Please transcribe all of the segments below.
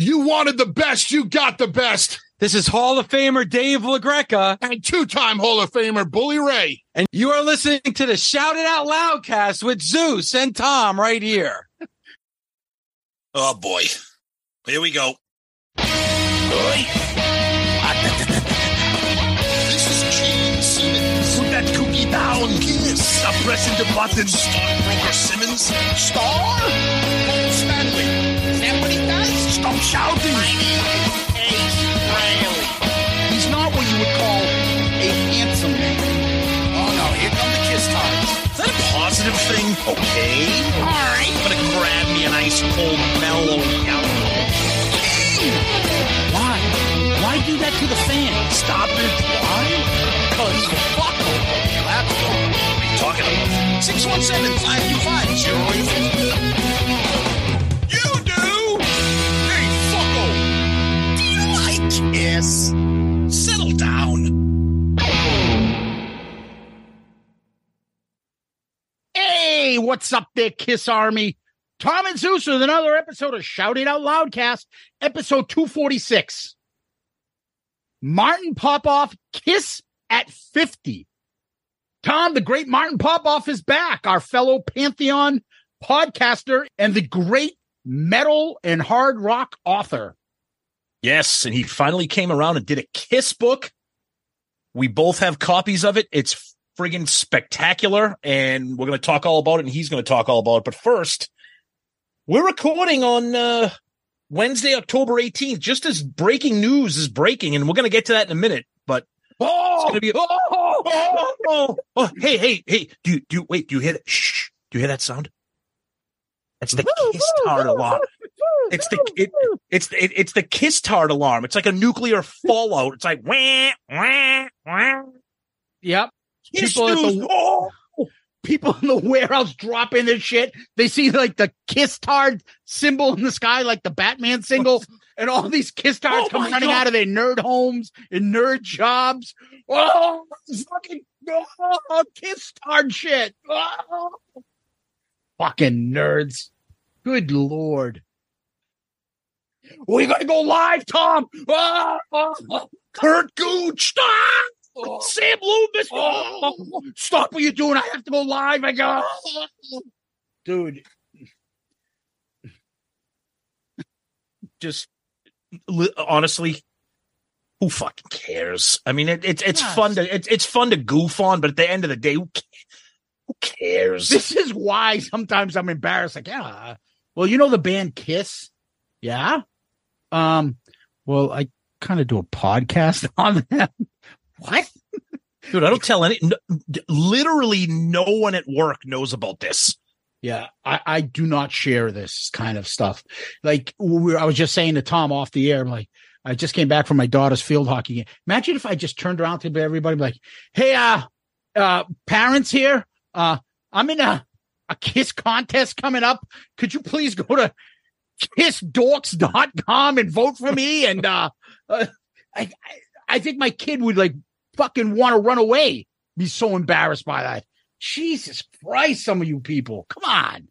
You wanted the best, you got the best. This is Hall of Famer Dave LaGreca. And two time Hall of Famer Bully Ray. And you are listening to the Shout It Out Loud cast with Zeus and Tom right here. Oh boy. Here we go. This is Gene Simmons. Put that cookie down. Kiss. Stop pressing the button. Stockbroker Simmons. Star? Shouting. My name is Ace Frehley. He's not what you would call a handsome man. Oh no, here come the kiss times. Is that a positive thing? Okay. All right. I'm gonna grab me an ice cold mellow yellow. Why? Why do that to the fan? Stop it. Why? Because fuck them. That's what I'm talking about. 617-525-0850. Kiss? Settle down. Hey, what's up there, Kiss Army? Tom and Zeus with another episode of Shout It Out Loudcast, episode 246. Martin Popoff, Kiss at 50. Tom, the great Martin Popoff is back, our fellow Pantheon podcaster and the great metal and hard rock author. Yes, and he finally came around and did a Kiss book. We both have copies of it. It's friggin' spectacular, and we're going to talk all about it, and he's going to talk all about it. But first, we're recording on uh, Wednesday, October 18th, just as breaking news is breaking, and we're going to get to that in a minute. But oh, it's going to be. Oh, oh, oh, oh, hey, hey, hey! Do you do you, wait? Do you hear that? Shh! Do you hear that sound? That's the Kiss Tart alarm. It's the it, it's it, it's the Kiss Tart alarm. It's like a nuclear fallout. It's like wah wah wah. Yep. Kiss People at the- Oh! people in the warehouse dropping their shit. They see like the kiss tard symbol in the sky, like the Batman single, and all these kiss tards Oh come running God. out of their nerd homes and nerd jobs. Oh, fucking oh, kiss tard shit. Oh. Fucking nerds. Good lord. We gotta go live, Tom. Ah, ah, ah. Oh, oh, oh. Kurt Gooch, stop! Sam Loomis, oh. oh, stop what you're doing. I have to go live. I got dude. just honestly, who fucking cares? I mean, it, it's it's Yes. fun to it's it's fun to goof on, but at the end of the day, who, who cares? This is why sometimes I'm embarrassed. Like, yeah, well, you know the band Kiss, yeah. Um, well, I kind of do a podcast on them. what? Dude, I don't tell any. No, literally, no one at work knows about this. Yeah, I, I do not share this kind of stuff. Like we I was just saying to Tom off the air, I'm like, I just came back from my daughter's field hockey game. Imagine if I just turned around to everybody like, hey, uh, uh, parents here, uh, I'm in a, a kiss contest coming up. Could you please go to kissdorks.com and vote for me? And, uh, uh I, I, think my kid would like fucking want to run away. Be so embarrassed by that. Jesus Christ, some of you people. Come on.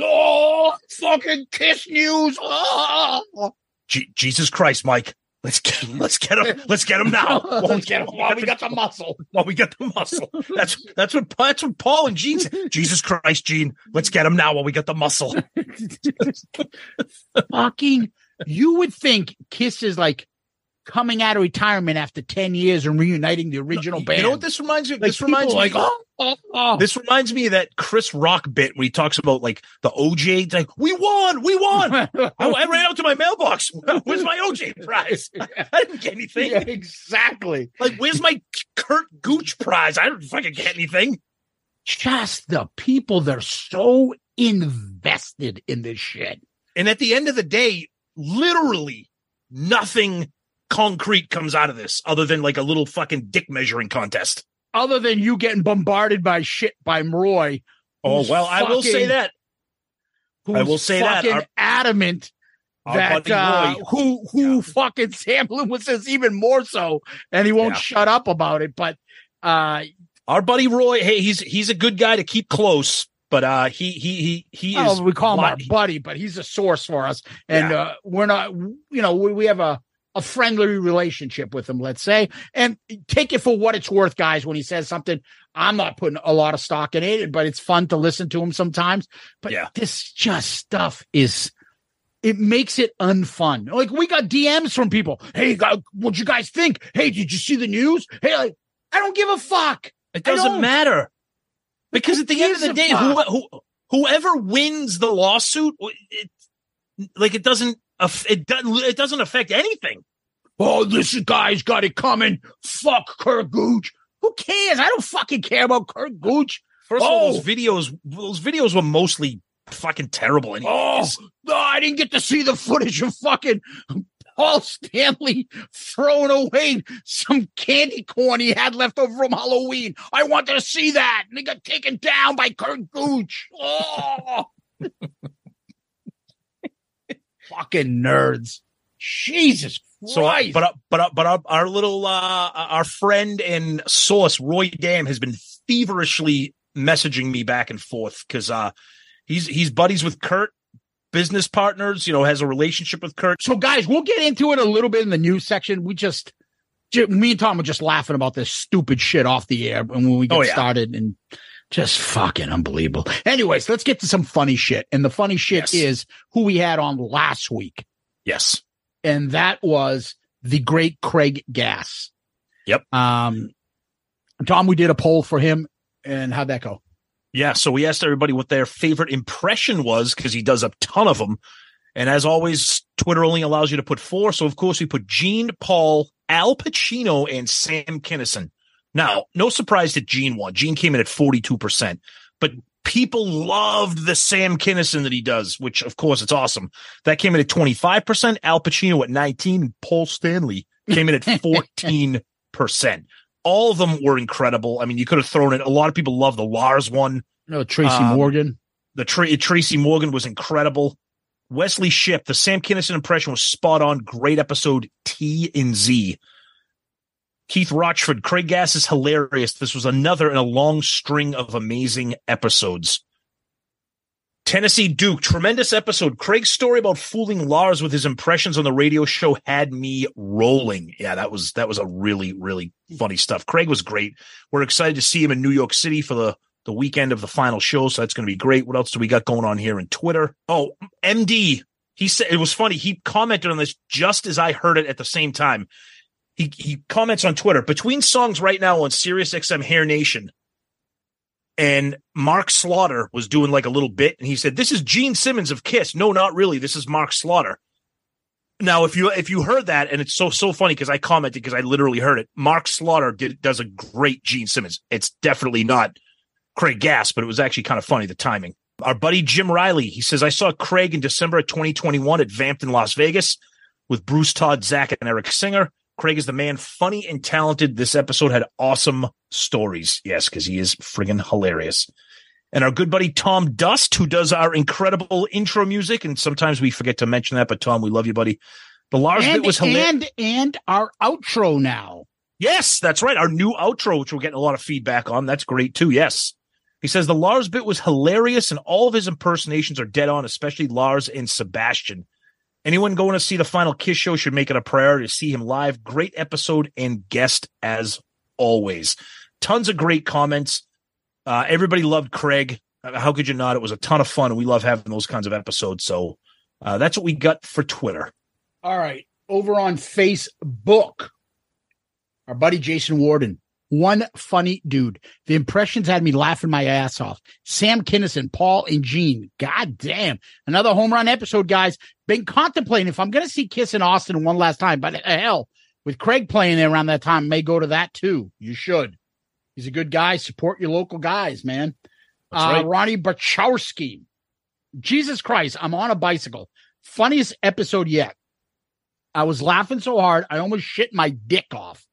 Oh, fucking kiss news. Oh. Je- Jesus Christ, Mike, let's get let's get him let's get him now. Let's get 'em while we got the muscle. While we got the muscle. That's that's what that's what Paul and Gene said. Jesus Christ, Gene, let's get him now while we got the muscle. fucking, you would think Kiss is like coming out of retirement after 10 years and reuniting the original band. You know what this reminds me? of? Like, this reminds me like, oh, oh, oh. This reminds me of that Chris Rock bit where he talks about like the OJ. Like, we won, we won. I, I ran out to my mailbox. Where's my OJ prize? I didn't get anything. Yeah, exactly. Like, where's my Kurt Gooch prize? I didn't fucking get anything. Just the people, they're so invested in this shit. And at the end of the day, literally nothing concrete comes out of this other than like a little fucking dick measuring contest. Other than you getting bombarded by shit by Roy. Oh well, I will say that I will say that, fucking our- adamant our that uh, Roy- who who fucking Sam Lewis is even more so, and he won't Yeah. shut up about it. But uh, our buddy Roy, hey, he's he's a good guy to keep close, but uh he he he he is oh, we call him our buddy, but he's a source for us, and Yeah. uh, we're not. You know, we, we have a a friendly relationship with him, let's say, and take it for what it's worth, guys. When he says something, I'm not putting a lot of stock in it, but it's fun to listen to him sometimes. But Yeah. this just stuff is. It makes it unfun. Like we got DMs from people. Hey, what'd you guys think? Hey, did you see the news? Hey, like, I don't give a fuck. It doesn't matter because Who at the end of the day, who, who whoever wins the lawsuit, it like it doesn't it doesn't it doesn't affect anything. Oh, this guy's got it coming. Fuck Kurt Gooch. Who cares? I don't fucking care about Kurt Gooch. First of all, Oh. those videos those videos were mostly fucking terrible. Oh, Anyways. no, I didn't get to see the footage of fucking Paul Stanley throwing away some candy corn he had left over from Halloween. I wanted to see that. And he got taken down by Kurt Gooch. Oh. fucking nerds. Jesus Christ. So, uh, but uh, but uh, but our, our little uh, our friend and source Roy Dam has been feverishly messaging me back and forth because uh, he's he's buddies with Kurt, business partners. You know, has a relationship with Kurt. So, guys, we'll get into it a little bit in the news section. We just, me and Tom were just laughing about this stupid shit off the air and when we get Oh, yeah. started and just fucking unbelievable. Anyways, let's get to some funny shit. And the funny shit Yes. is who we had on last week. Yes. And that was the great Craig Gass. Yep. Um, Tom, we did a poll for him. And how'd that go? Yeah, so we asked everybody what their favorite impression was because he does a ton of them. And as always, Twitter only allows you to put four. So, of course, we put Gene, Paul, Al Pacino, and Sam Kinison. Now, no surprise that Gene won. Gene came in at 42%, but people loved the Sam Kinison that he does, which, of course, it's awesome. That came in at 25%, Al Pacino at 19, and Paul Stanley came in at 14%. All of them were incredible. I mean, you could have thrown it. A lot of people love the Lars one. No, Tracy Um, Morgan. The Tra- Tracy Morgan was incredible. Wesley Ship, the Sam Kinison impression was spot on. Great episode T and Z. Keith Rochford, Craig Gass is hilarious. This was another in a long string of amazing episodes. Tennessee Duke, tremendous episode. Craig's story about fooling Lars with his impressions on the radio show had me rolling. Yeah, that was that was a really really funny stuff. Craig was great. We're excited to see him in New York City for the the weekend of the final show, so that's going to be great. What else do we got going on here in Twitter? Oh, MD, he said it was funny. He commented on this just as I heard it at the same time. He he comments on Twitter between songs right now on Sirius XM Hair Nation and Mark Slaughter was doing like a little bit, and he said, "This is Gene Simmons of Kiss." No, not really. This is Mark Slaughter. Now, if you if you heard that, and it's so so funny because I commented because I literally heard it. Mark Slaughter did does a great Gene Simmons. It's definitely not Craig Gass, but it was actually kind of funny the timing. Our buddy Jim Riley, he says, "I saw Craig in December of 2021 at Vamped in Las Vegas with Bruce Todd, Zach, and Eric Singer." Craig is the man, funny and talented. This episode had awesome stories. Yes, because he is friggin' hilarious. And our good buddy Tom Dust, who does our incredible intro music, and sometimes we forget to mention that, but Tom, we love you, buddy. The Lars And, bit was hilarious. and, and our outro now. Yes, that's right. Our new outro, which we're getting a lot of feedback on. That's great too. Yes. He says the Lars bit was hilarious and all of his impersonations are dead on, especially Lars and Sebastian. Anyone going to see the final Kiss show should make it a priority to see him live. Great episode and guest as always. Tons of great comments. Uh, everybody loved Craig. How could you not? It was a ton of fun. We love having those kinds of episodes. So uh, that's what we got for Twitter. All right. Over on Facebook, our buddy Jason Warden, one funny dude. The impressions had me laughing my ass off. Sam Kinison, Paul, and Gene. God damn. Another home run episode, guys. Been contemplating if I'm going to see Kiss in Austin one last time, but uh, hell, with Craig playing there around that time, may go to that too. You should. He's a good guy. Support your local guys, man. Uh, right. Ronnie Bachowski. Jesus Christ, I'm on a bicycle. Funniest episode yet. I was laughing so hard, I almost shit my dick off.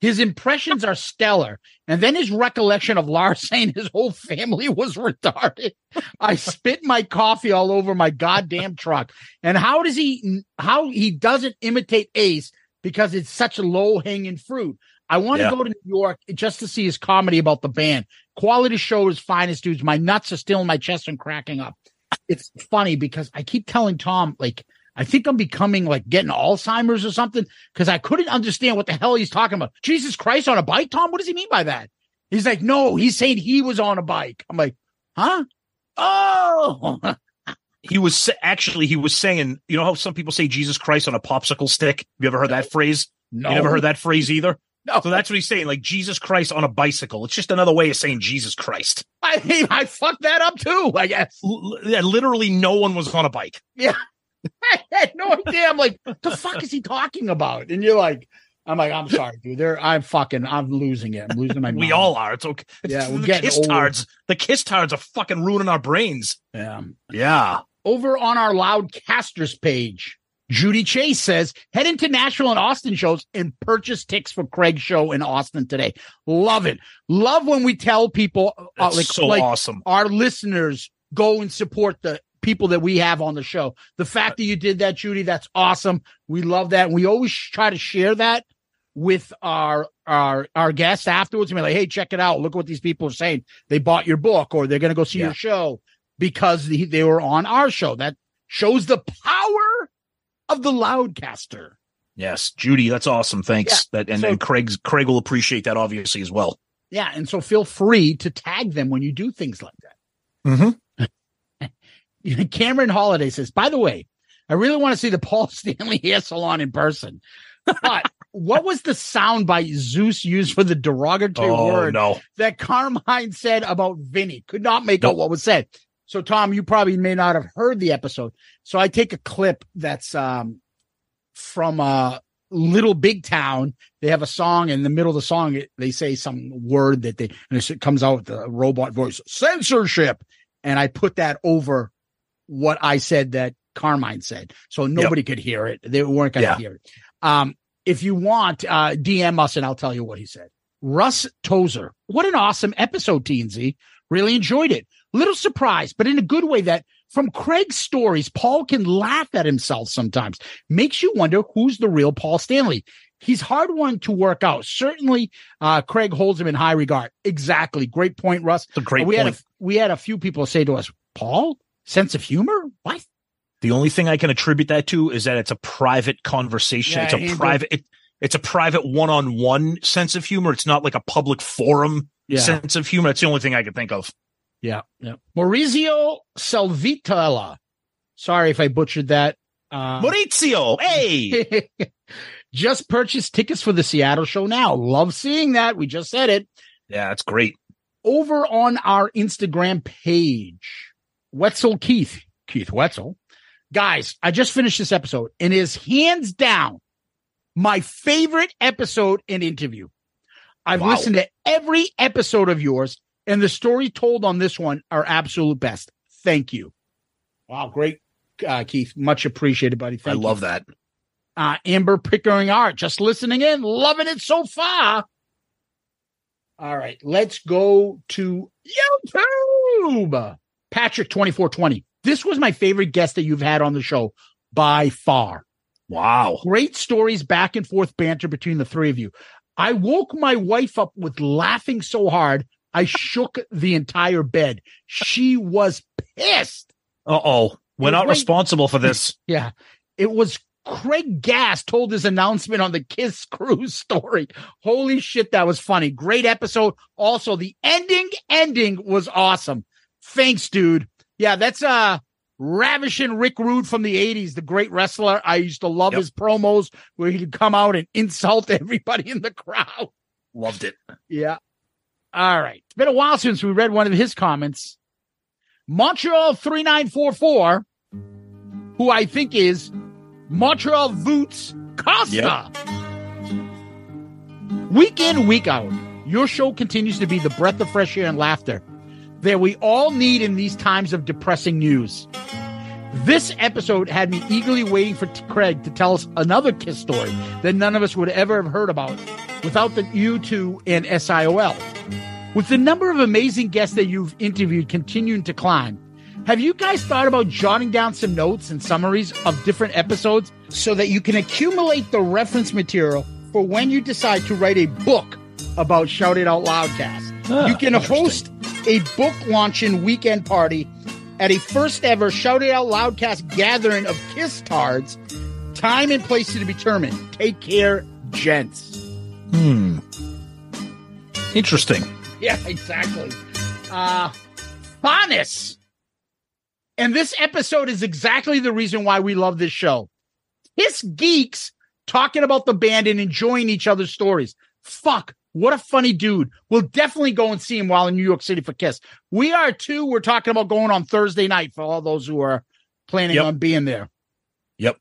His impressions are stellar. And then his recollection of Lars saying his whole family was retarded. I spit my coffee all over my goddamn truck. And how does he, how he doesn't imitate Ace because it's such a low hanging fruit. I want to Yeah. go to New York just to see his comedy about the band. Quality show is finest dudes. My nuts are still in my chest and cracking up. It's funny because I keep telling Tom, like, I think I'm becoming like getting Alzheimer's or something because I couldn't understand what the hell he's talking about. Jesus Christ on a bike, Tom? What does he mean by that? He's like, no, he's saying he was on a bike. I'm like, huh? Oh, He was actually he was saying, you know how some people say Jesus Christ on a popsicle stick? You ever heard that phrase? no. You never heard that phrase either? No. So that's what he's saying, like Jesus Christ on a bicycle. It's just another way of saying Jesus Christ. I mean, I fucked that up too, I guess. L- literally no one was on a bike. I had no idea. I'm like, the fuck is he talking about? And you're like, I'm like, I'm sorry, dude. There, I'm fucking, I'm losing it. I'm losing my. We mind. all are. It's okay. Yeah, we're the getting kiss old. tards. The kiss tards are fucking ruining our brains. Yeah. Yeah. over on our Loudcasters page, Judy Chase says, head into Nashville and Austin shows and purchase tickets for Craig's show in Austin today. Love it. Love when we tell people, uh, like, so like awesome. our listeners go and support the people that we have on the show. The fact that you did that, Judy, that's awesome. We love that. And we always try to share that with our our our guests afterwards and be like, hey, check it out. Look what these people are saying. They bought your book or they're gonna go see Yeah. your show because they, they were on our show. That shows the power of the loudcaster. Yes, Judy, that's awesome. Thanks. That and, So- and Craig's Craig will appreciate that obviously as well. Yeah, and so feel free to tag them when you do things like that. Mm-hmm. Cameron Holiday says, by the way, I really want to see the Paul Stanley hair salon in person. But what was the sound by Zeus used for the derogatory Oh word no. that Carmine said about Vinny? Could not make out what was said. So, Tom, you probably may not have heard the episode. So I take a clip that's um, from uh, Little Big Town. They have a song in the middle of the song. it- They say some word that they, and it comes out with the robot voice, censorship. And I put that over what I said that Carmine said. So nobody could hear it. They weren't going to Yeah. hear it. Um, if you want, uh, DM us and I'll tell you what he said. Russ Tozer. What an awesome episode, TNZ. Really enjoyed it. Little surprised, but in a good way that from Craig's stories, Paul can laugh at himself sometimes. Makes you wonder who's the real Paul Stanley. He's hard one to work out. Certainly, uh, Craig holds him in high regard. Exactly. Great point, Russ. It's a great we point. had a, we had a few people say to us, Paul, sense of humor? What? The only thing I can attribute that to is that it's a private conversation. Yeah, it's a private. It, it's a private one-on-one sense of humor. It's not like a public forum Yeah. sense of humor. That's the only thing I can think of. Yeah. Yeah. Maurizio Salvitella. Sorry if I butchered that. Uh, Maurizio, hey, just purchased tickets for the Seattle show now. Love seeing that. We just said it. yeah, that's great. Over on our Instagram page, Wetzel Keith, Keith Wetzel. Guys, I just finished this episode and is hands down my favorite episode and interview. I've Wow. listened to every episode of yours and the story told on this one are absolute best. Thank you. Wow, great, uh, Keith. Much appreciated, buddy. Thank I you love that. uh, Amber Pickering Art. Just listening in, loving it so far. All right, let's go to YouTube. Patrick twenty four twenty. This was my favorite guest that you've had on the show by far. Wow. Great stories, back and forth banter between the three of you. I woke my wife up with laughing so hard I shook the entire bed. She was pissed. Uh oh. We're not responsible for this. Yeah. It was Craig Gass told his announcement on the Kiss Cruise story. Holy shit, that was funny. Great episode. Also, the ending ending was awesome. Thanks, dude. Yeah, that's uh ravishing Rick Rude from the 80s, the great wrestler. I used to love Yep. his promos where he'd come out and insult everybody in the crowd. Loved it. Yeah. All right. It's been a while since we read one of his comments. Montreal 3944, who I think is Montreal Voots Costa. Week in, week out, your show continues to be the breath of fresh air and laughter that we all need in these times of depressing news. This episode had me eagerly waiting for T- Craig to tell us another Kiss story that none of us would ever have heard about without the U2 and SIOL. With the number of amazing guests that you've interviewed continuing to climb, have you guys thought about jotting down some notes and summaries of different episodes so that you can accumulate the reference material for when you decide to write a book about Shout It Out Loudcast? Ah, you can host a book launching weekend party at a first ever Shout It Out Loudcast gathering of Kiss Tards. Time and place to be determined. Take care, gents. Hmm. Interesting. Yeah, exactly. Uh Faunus. And this episode is exactly the reason why we love this show. Kiss geeks talking about the band and enjoying each other's stories. Fuck, what a funny dude. We'll definitely go and see him while in New York City for Kiss. We are too. We're talking about going on Thursday night for all those who are planning Yep. on being there. Yep.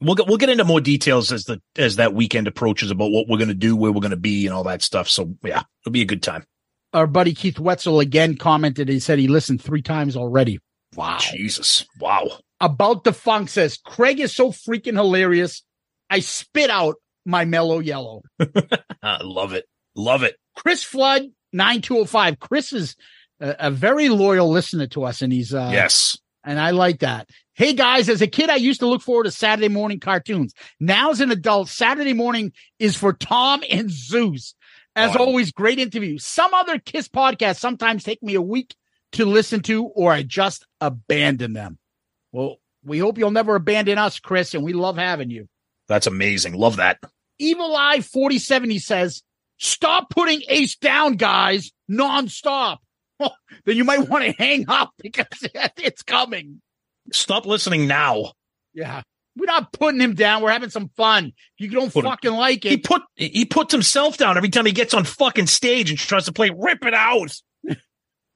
We'll get we'll get into more details as the as that weekend approaches about what we're gonna do, where we're gonna be, and all that stuff. So yeah, it'll be a good time. Our buddy Keith Wetzel again commented. He said he listened three times already. Wow. Jesus, wow. about the funk says Craig is so freaking hilarious. I spit out my mellow yellow. I love it, love it. Chris Flood nine two zero five. Chris is a, a very loyal listener to us, and he's uh, yes, and I like that. Hey guys, as a kid, I used to look forward to Saturday morning cartoons. Now, as an adult, Saturday morning is for Tom and Zeus. As Oh. always, great interview. Some other Kiss podcasts sometimes take me a week to listen to, or I just abandon them. Well, we hope you'll never abandon us, Chris, and we love having you. That's amazing. Love that. Evil Eye 47, he says, stop putting Ace down, guys, nonstop. then you might want to hang up because it's coming. Stop listening now. Yeah. We're not putting him down. We're having some fun. You don't Put him- fucking like He it, put he puts himself down every time he gets on fucking stage and tries to play "Rip It Out."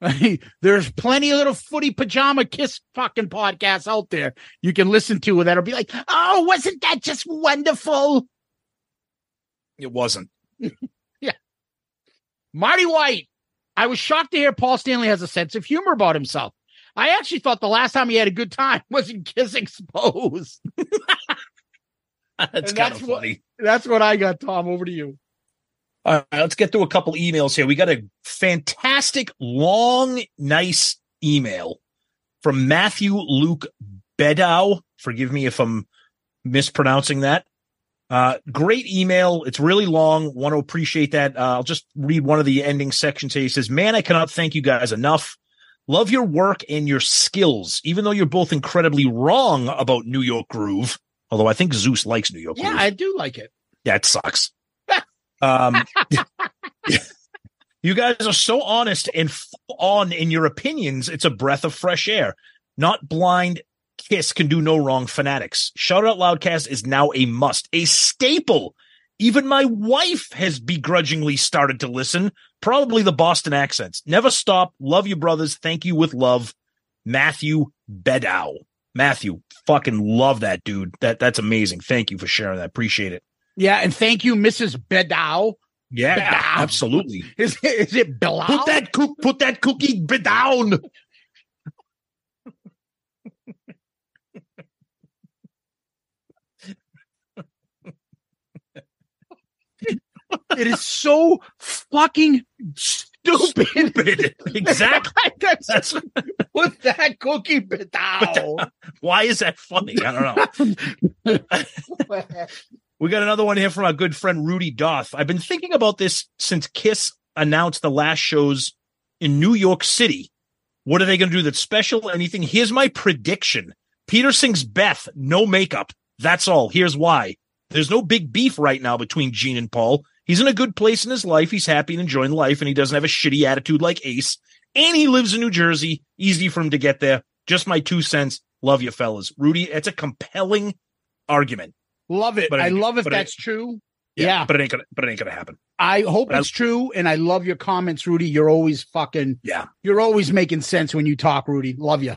there's plenty of little footy pajama kiss fucking podcasts out there you can listen to and that'll be like, oh, wasn't that just wonderful? It wasn't. Yeah. Marty White. I was shocked to hear Paul Stanley has a sense of humor about himself. I actually thought the last time he had a good time was in Kiss Exposed. That's kind of what- funny. That's what I got, Tom. Over to you. All right, let's get through a couple emails here. We got a fantastic, long, nice email from Matthew Luke Bedow. Forgive me if I'm mispronouncing that. Uh, great email. It's really long. Want to appreciate that. Uh, I'll just read one of the ending sections here. He says, Man, I cannot thank you guys enough. Love your work and your skills, even though you're both incredibly wrong about New York Groove. Although I think Zeus likes New York Yeah, Groove. I do like it. Yeah, it sucks. Um, you guys are so honest and on in your opinions. It's a breath of fresh air. Not blind. Kiss can do no wrong. Fanatics. Shout out Loudcast is now a must, a staple. Even my wife has begrudgingly started to listen. Probably the Boston accents. Never stop. Love you, brothers. Thank you with love, Matthew Bedow. Matthew, fucking love that dude. That that's amazing. Thank you for sharing that. Appreciate it. Yeah, and thank you, Mrs. Bedow. Yeah, Bedow. absolutely. Is it, is it Bilal? Put that cook, put that cookie down. It is so fucking stupid. Stupid. Exactly. That's, That's put that cookie Bedow. why is that funny? I don't know. We got another one here from our good friend Rudy Doth. I've been thinking about this since Kiss announced the last shows in New York City. What are they going to do that's special? Anything? Here's my prediction. Peter sings Beth, no makeup. That's all. Here's why. There's no big beef right now between Gene and Paul. He's in a good place in his life. He's happy and enjoying life, and he doesn't have a shitty attitude like Ace. And he lives in New Jersey. Easy for him to get there. Just my two cents. Love you, fellas. Rudy, it's a compelling argument. Love it. But I it- love if it- that's true. Yeah. But it ain't gonna but it ain't gonna happen. I hope But I- it's true, and I love your comments, Rudy. You're always fucking. Yeah. You're always making sense when you talk, Rudy. Love you.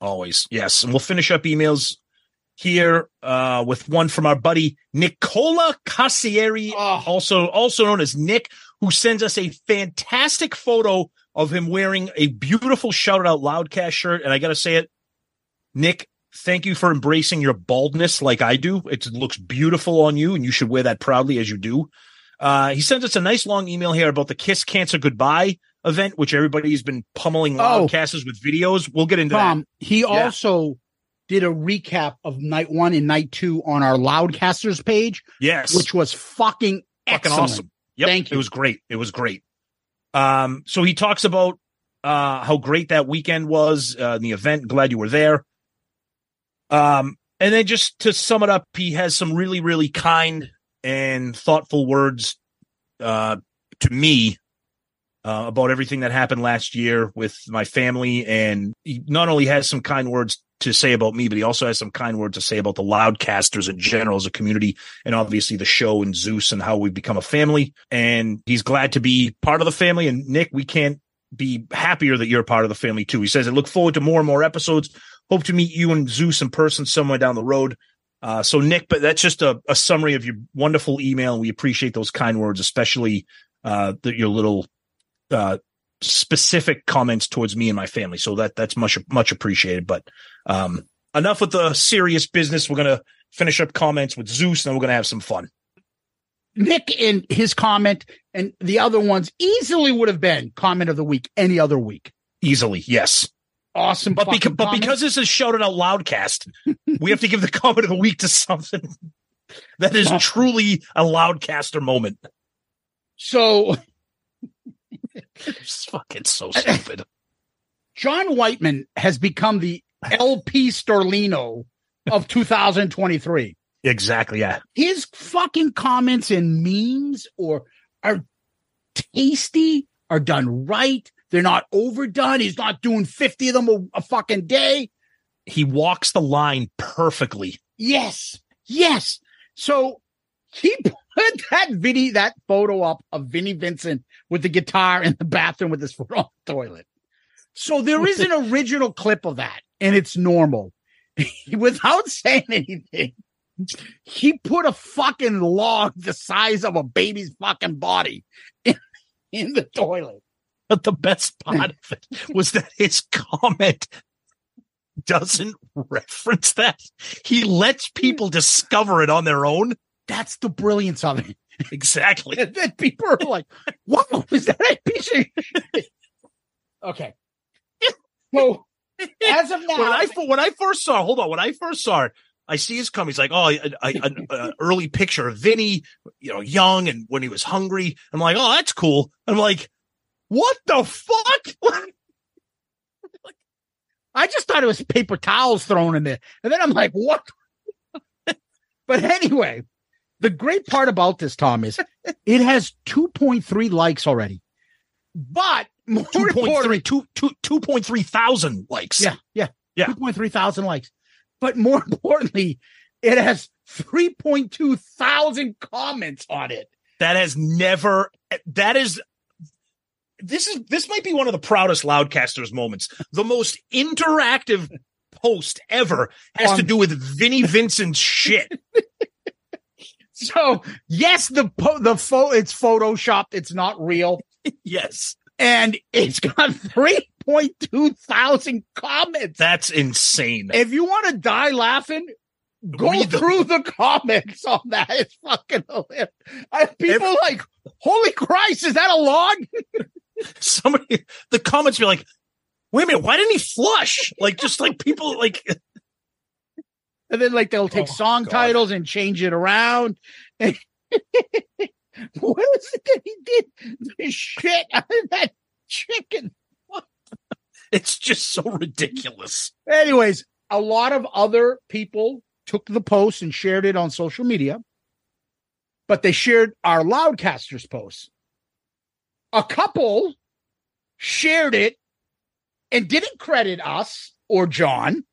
Always. Yes. And we'll finish up emails here uh with one from our buddy Nicola Cassieri, Oh. also also known as Nick, who sends us a fantastic photo of him wearing a beautiful shout out loudcast shirt. And I gotta say it, Nick, thank you for embracing your baldness like I do. It looks beautiful on you, and you should wear that proudly as you do. Uh, he sent us a nice long email here about the Kiss Cancer Goodbye event, which everybody's been pummeling Oh. loudcasters with videos. We'll get into that. Tom, he Yeah. also did a recap of night one and night two on our Loudcasters page. Yes. which was fucking fucking awesome. Yep. Thank you. It was great. It was great. Um, so he talks about uh how great that weekend was, uh the event. Glad you were there. Um, and then just to sum it up, he has some really, really kind and thoughtful words uh to me uh, about everything that happened last year with my family. And he not only has some kind words to say about me, but he also has some kind words to say about the Loudcasters in general as a community and obviously the show and Zeus and how we've become a family. And he's glad to be part of the family. And Nick, we can't be happier that you're part of the family too. He says, I look forward to more and more episodes. Hope to meet you and Zeus in person somewhere down the road. Uh, so Nick, but that's just a, a summary of your wonderful email. And we appreciate those kind words, especially, uh, the, your little, uh, specific comments towards me and my family. So that, that's much, much appreciated. But, um, enough with the serious business. We're going to finish up comments with Zeus and then we're going to have some fun. Nick in his comment and the other ones easily would have been comment of the week any other week. Easily. Yes. Awesome. But but because this is shouted out loudcast, we have to give the comment of the week to something that is truly a loudcaster moment. so It's fucking so stupid. John Whiteman has become the LP Storlino of 2023. exactly. Yeah. His fucking comments and memes or are tasty, are done right. They're not overdone. He's not doing 50 of them a, a fucking day. He walks the line perfectly. Yes. Yes. So he put that video, that photo up of Vinnie Vincent with the guitar in the bathroom with his foot on the toilet. So there is an original clip of that and it's normal. Without saying anything, he put a fucking log the size of a baby's fucking body in, in the toilet. But the best part of it was that his comment doesn't reference that. He lets people discover it on their own. That's the brilliance of it. Exactly. And then people are like, "Wow, is that a piece of? Okay. So as of now, when I when I first saw, hold on, when I first saw it, I see his come. He's like, oh, an early picture of Vinny, you know, young and when he was hungry. I'm like, oh, that's cool. I'm like, what the fuck? I just thought it was paper towels thrown in there. And then I'm like, what? but anyway, the great part about this, Tom, is it has 2.3 likes already. But more Two point importantly, three, two, two, two point three thousand likes. yeah, yeah, Yeah. 2.3 thousand likes. But more importantly, it has 3.2 thousand comments on it. That has never, that is, this is, this might be one of the proudest Loudcasters moments. The most interactive post ever has to Um, do with Vinnie Vincent's shit. So yes, the po- the pho- it's photoshopped. It's not real. yes. and it's got 3.2 thousand comments. That's insane. if you want to die laughing, go Read them. through the comments on that. It's fucking hilarious. I, people like, holy Christ, is that a log? Somebody, the comments be like, wait a minute, why didn't he flush? Like, just like people, like, And then like they'll take Oh, song God. titles and change it around. what was it that he did? The shit out of that chicken. it's just so ridiculous. Anyways, a lot of other people took the post and shared it on social media, but they shared our Loudcasters post. A couple shared it and didn't credit us or John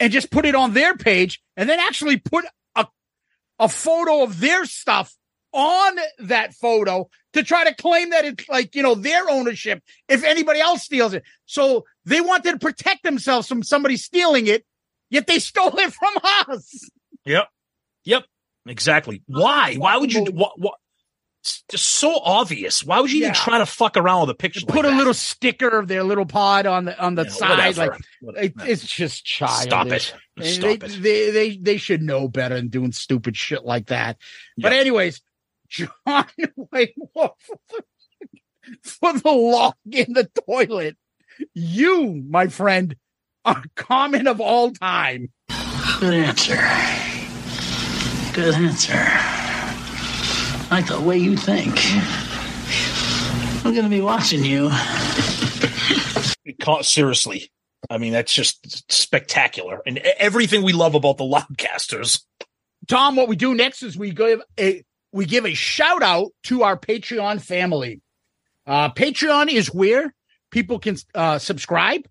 and just put it on their page and then actually put a, a photo of their stuff on that photo to try to claim that it's like, you know, their ownership if anybody else steals it. So they wanted to protect themselves from somebody stealing it, yet they stole it from us. Yep. Yep. Exactly. Why? Why would you? What? What It's just so obvious. Why would you even try to fuck around with a picture? Put like a that? little sticker of their little pod on the on the Yeah, side. whatever. Like Whatever. it, it's just childish. Stop it. Stop they, it. They, they they should know better than doing stupid shit like that. But anyways, John Wayne Wolf for the log in the toilet. You, my friend, are common of all time. Good answer. Good answer. I like the way you think. I'm gonna be watching you. Ca- Seriously. I mean, that's just spectacular. And everything we love about the Loudcasters. Tom, what we do next is we give a we give a shout out to our Patreon family. Uh, Patreon is where people can uh, subscribe,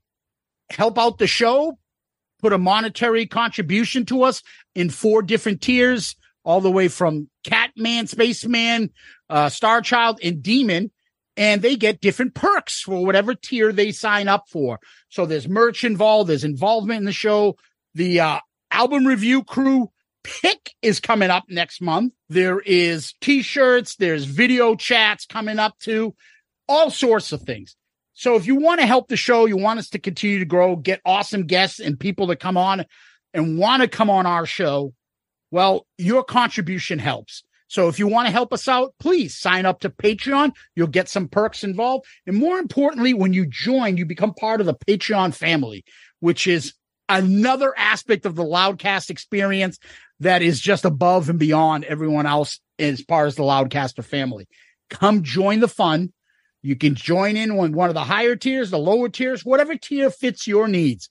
help out the show, put a monetary contribution to us in four different tiers, all the way from Catman, Spaceman, uh, Star Child, and Demon. And they get different perks for whatever tier they sign up for. So there's merch involved, there's involvement in the show. The uh, album review crew pick is coming up next month. There is t-shirts, there's video chats coming up too, all sorts of things. So if you want to help the show, you want us to continue to grow, get awesome guests and people to come on and want to come on our show, well, your contribution helps. So if you want to help us out, please sign up to Patreon. You'll get some perks involved. And more importantly, when you join, you become part of the Patreon family, which is another aspect of the Loudcast experience that is just above and beyond everyone else as far as the Loudcaster family. Come join the fun. You can join in on one of the higher tiers, the lower tiers, whatever tier fits your needs.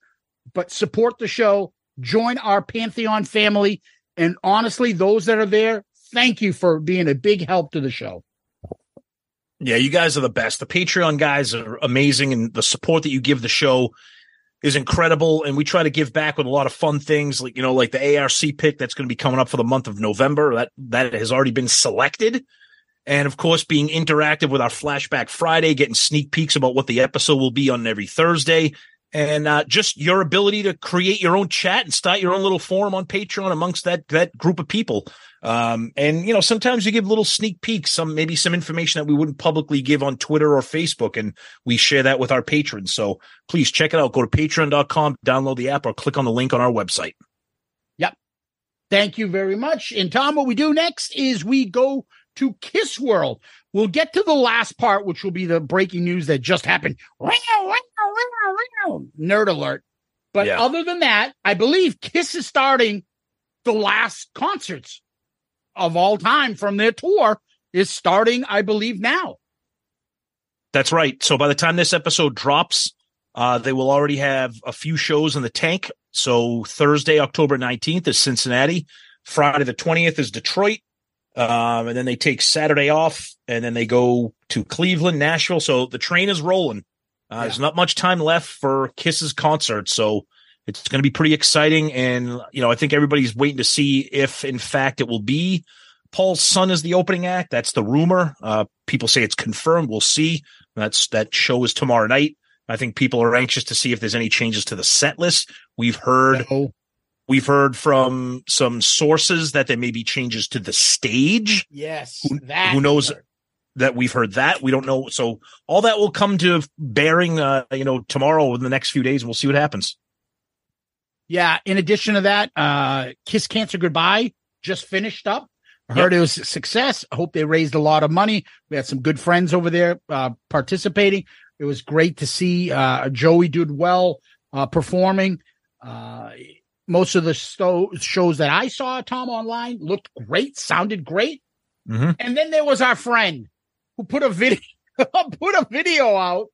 But support the show, join our Pantheon family. And honestly, those that are there, thank you for being a big help to the show. Yeah, you guys are the best. The Patreon guys are amazing, and the support that you give the show is incredible. And we try to give back with a lot of fun things, like you know, like the ARC pick that's going to be coming up for the month of November. That that has already been selected, and of course, being interactive with our Flashback Friday, getting sneak peeks about what the episode will be on every Thursday, and uh, just your ability to create your own chat and start your own little forum on Patreon amongst that that group of people. Um, and you know, sometimes you give little sneak peeks, some maybe some information that we wouldn't publicly give on Twitter or Facebook, and we share that with our patrons. So please check it out. Go to patreon.com, download the app, or click on the link on our website. Yep. Thank you very much. And Tom, what we do next is we go to Kiss World. We'll get to the last part, which will be the breaking news that just happened. Nerd alert. But Yeah. other than that, I believe Kiss is starting the last concerts of all time from their tour is starting, I believe, now. That's right. So by the time this episode drops, uh, they will already have a few shows in the tank. So Thursday, October 19th is Cincinnati. Friday the 20th is Detroit. Um, and then they take Saturday off and then they go to Cleveland, Nashville. So the train is rolling. Uh, There's not much time left for Kiss's concert. So it's going to be pretty exciting. And, you know, I think everybody's waiting to see if, in fact, it will be Paul's son as the opening act. That's the rumor. Uh, people say it's confirmed. We'll see. That's that show is tomorrow night. I think people are anxious to see if there's any changes to the set list. We've heard No. We've heard from some sources that there may be changes to the stage. Yes. Who- that who knows? That we've heard that we don't know. So all that will come to bearing, uh, you know, tomorrow in the next few days. and We'll see what happens. Yeah. In addition to that, uh, Kiss Cancer Goodbye just finished up. I heard it was a success. I hope they raised a lot of money. We had some good friends over there uh, participating. It was great to see uh, Joey did well uh, performing. Most of the sto- shows that I saw, Tom, online looked great, sounded great. Mhm. And then there was our friend who put a video put a video out.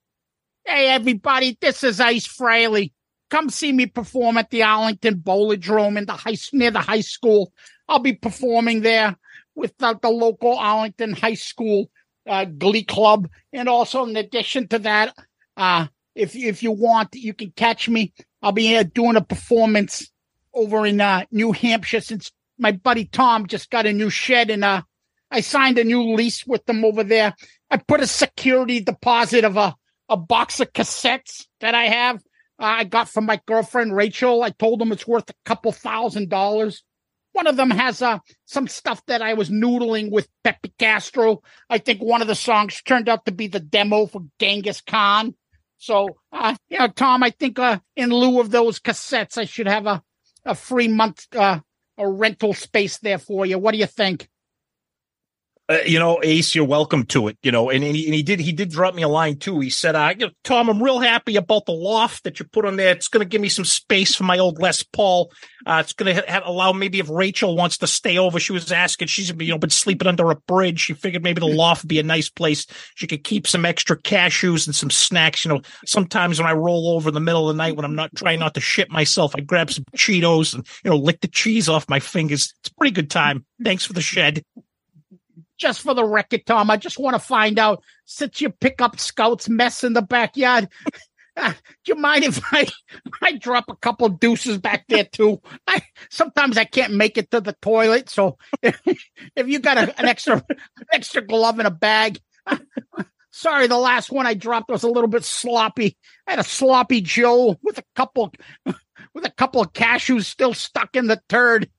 Hey, everybody, this is Ice Frehley. Come see me perform at the Arlington Bowladrome in the high near the high school. I'll be performing there with the, the local Arlington High School uh, Glee Club, and also in addition to that, uh, if if you want, you can catch me. I'll be doing a performance over in uh, New Hampshire since my buddy Tom just got a new shed and uh, I signed a new lease with them over there. I put a security deposit of a a box of cassettes that I have. Uh, I got from my girlfriend Rachel. I told them it's worth a couple thousand dollars. One of them has uh, some stuff that I was noodling with Pepe Castro. I think one of the songs turned out to be the demo for Genghis Khan. So, uh, you know, Tom, I think uh, in lieu of those cassettes, I should have a, a free month, uh, a rental space there for you. What do you think? Uh, you know, Ace, you're welcome to it. You know, and, and, he, and he did he did drop me a line too. He said, uh, you know, "Tom, I'm real happy about the loft that you put on there. It's going to give me some space for my old Les Paul. Uh, it's going to ha- allow maybe if Rachel wants to stay over. She was asking. She's you know been sleeping under a bridge. She figured maybe the loft would be a nice place. She could keep some extra cashews and some snacks. You know, sometimes when I roll over in the middle of the night when I'm not trying not to shit myself, I grab some Cheetos and you know lick the cheese off my fingers. It's a pretty good time. Thanks for the shed." Just for the record, Tom, I just want to find out since you pick up Scout's mess in the backyard, uh, do you mind if I I drop a couple deuces back there too? I sometimes I can't make it to the toilet, so if, if you got a, an extra an extra glove in a bag. Sorry, the last one I dropped was a little bit sloppy. I had a sloppy Joe with a couple with a couple of cashews still stuck in the turd.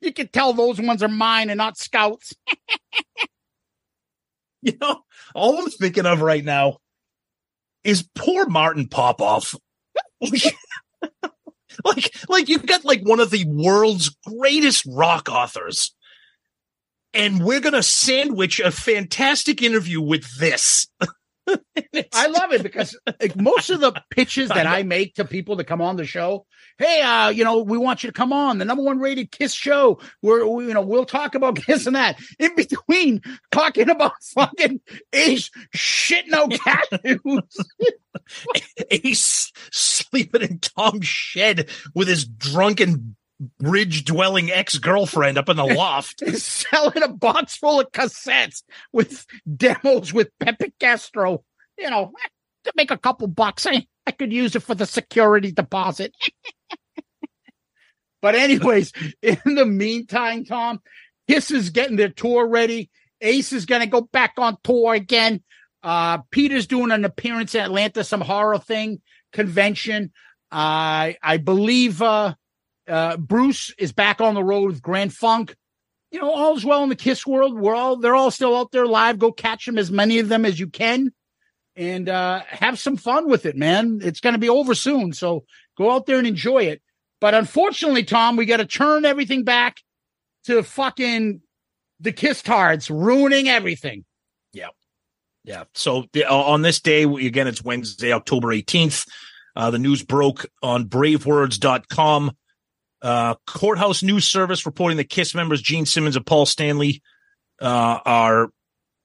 You can tell those ones are mine and not Scouts. you know, all I'm thinking of right now is poor Martin Popoff. like, like you've got like one of the world's greatest rock authors, and we're gonna sandwich a fantastic interview with this. I love it because like, most of the pitches that I make to people to come on the show, hey, uh, you know, we want you to come on the number one rated Kiss show. Where we, you know we'll talk about Kiss and that. In between, talking about fucking Ace shit no cat Ace sleeping in Tom's shed with his drunken bridge dwelling ex girlfriend up in the loft. is Selling a box full of cassettes with demos with Pepe Castro. You know, to make a couple bucks. I, I could use it for the security deposit. but, anyways, in the meantime, Tom, Kiss is getting their tour ready. Ace is going to go back on tour again. Uh, Peter's doing an appearance in Atlanta, some horror thing convention. Uh, I believe, uh, uh, Bruce is back on the road with Grand Funk. You know, all's well in the Kiss world. We're all they're all still out there live. Go catch them as many of them as you can, and uh, have some fun with it, man. It's going to be over soon, so go out there and enjoy it. But unfortunately, Tom, we got to turn everything back to fucking the Kiss Tards ruining everything. Yeah, yeah. So the, on this day, again, it's Wednesday, October eighteenth. Uh, the news broke on BraveWords.com. Uh, Courthouse News Service reporting that Kiss members Gene Simmons and Paul Stanley uh, are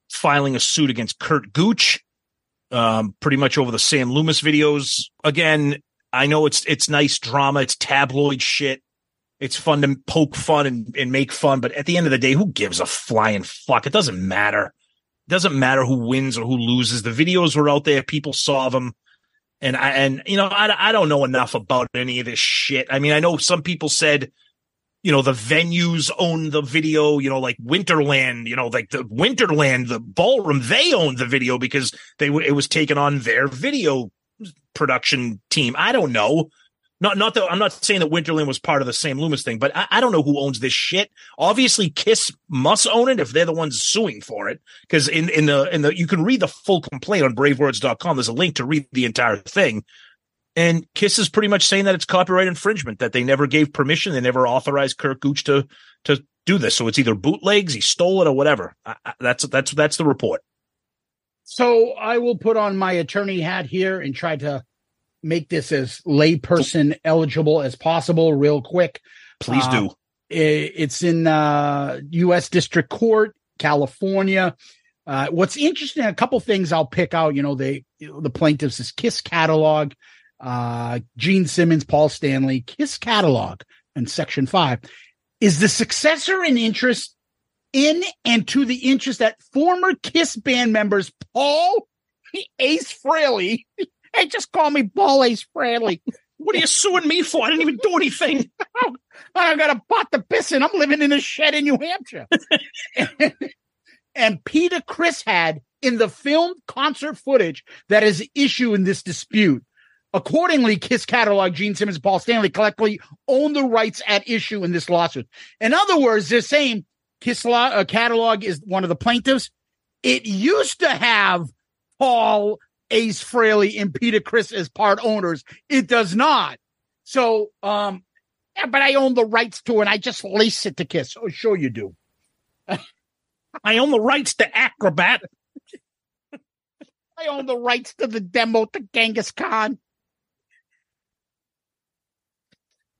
filing a suit against Kurt Gooch, um, pretty much over the Sam Loomis videos. Again, I know it's it's nice drama, it's tabloid shit. It's fun to poke fun and, and make fun, but at the end of the day, who gives a flying fuck? It doesn't matter. It doesn't matter who wins or who loses. The videos were out there, people saw them and I and you know I I don't know enough about any of this shit. I mean, I know some people said, you know, the venues own the video. You know, like Winterland. You know, like the Winterland, the ballroom, they owned the video because they it was taken on their video production team. I don't know. Not not that I'm not saying that Winterland was part of the same Loomis thing, but I, I, don't know who owns this shit. Obviously, Kiss must own it if they're the ones suing for it. Because in in the in the you can read the full complaint on BraveWords.com. There's a link to read the entire thing. And Kiss is pretty much saying that it's copyright infringement, that they never gave permission, they never authorized Kurt Gooch to to do this. So it's either bootlegs, he stole it, or whatever. I, I, that's that's that's the report. So I will put on my attorney hat here and try to make this as layperson eligible as possible real quick. Please do. Uh, it's in uh, U.S. District Court, California. Uh, what's interesting, a couple things I'll pick out. You know, they the plaintiffs is Kiss catalog, uh, Gene Simmons, Paul Stanley, Kiss catalog, and Section Five is the successor in interest in and to the interest that former Kiss band members Paul Ace Frehley Hey, just call me Ball Ace Bradley. What are you suing me for? I didn't even do anything. I got a pot to piss in. I'm living in a shed in New Hampshire. and, and Peter Criss had in the filmed concert footage that is issue in this dispute Accordingly, Kiss catalog, Gene Simmons Paul Stanley collectively own the rights at issue in this lawsuit. In other words, they're saying Kiss law, uh, catalog is one of the plaintiffs. It used to have Paul, Ace Frehley and Peter Criss as part owners. It does not. So, um, yeah, but I own the rights to it. I just lease it to Kiss. Oh, sure you do. I own the rights to Acrobat. I own the rights to the demo to Genghis Khan.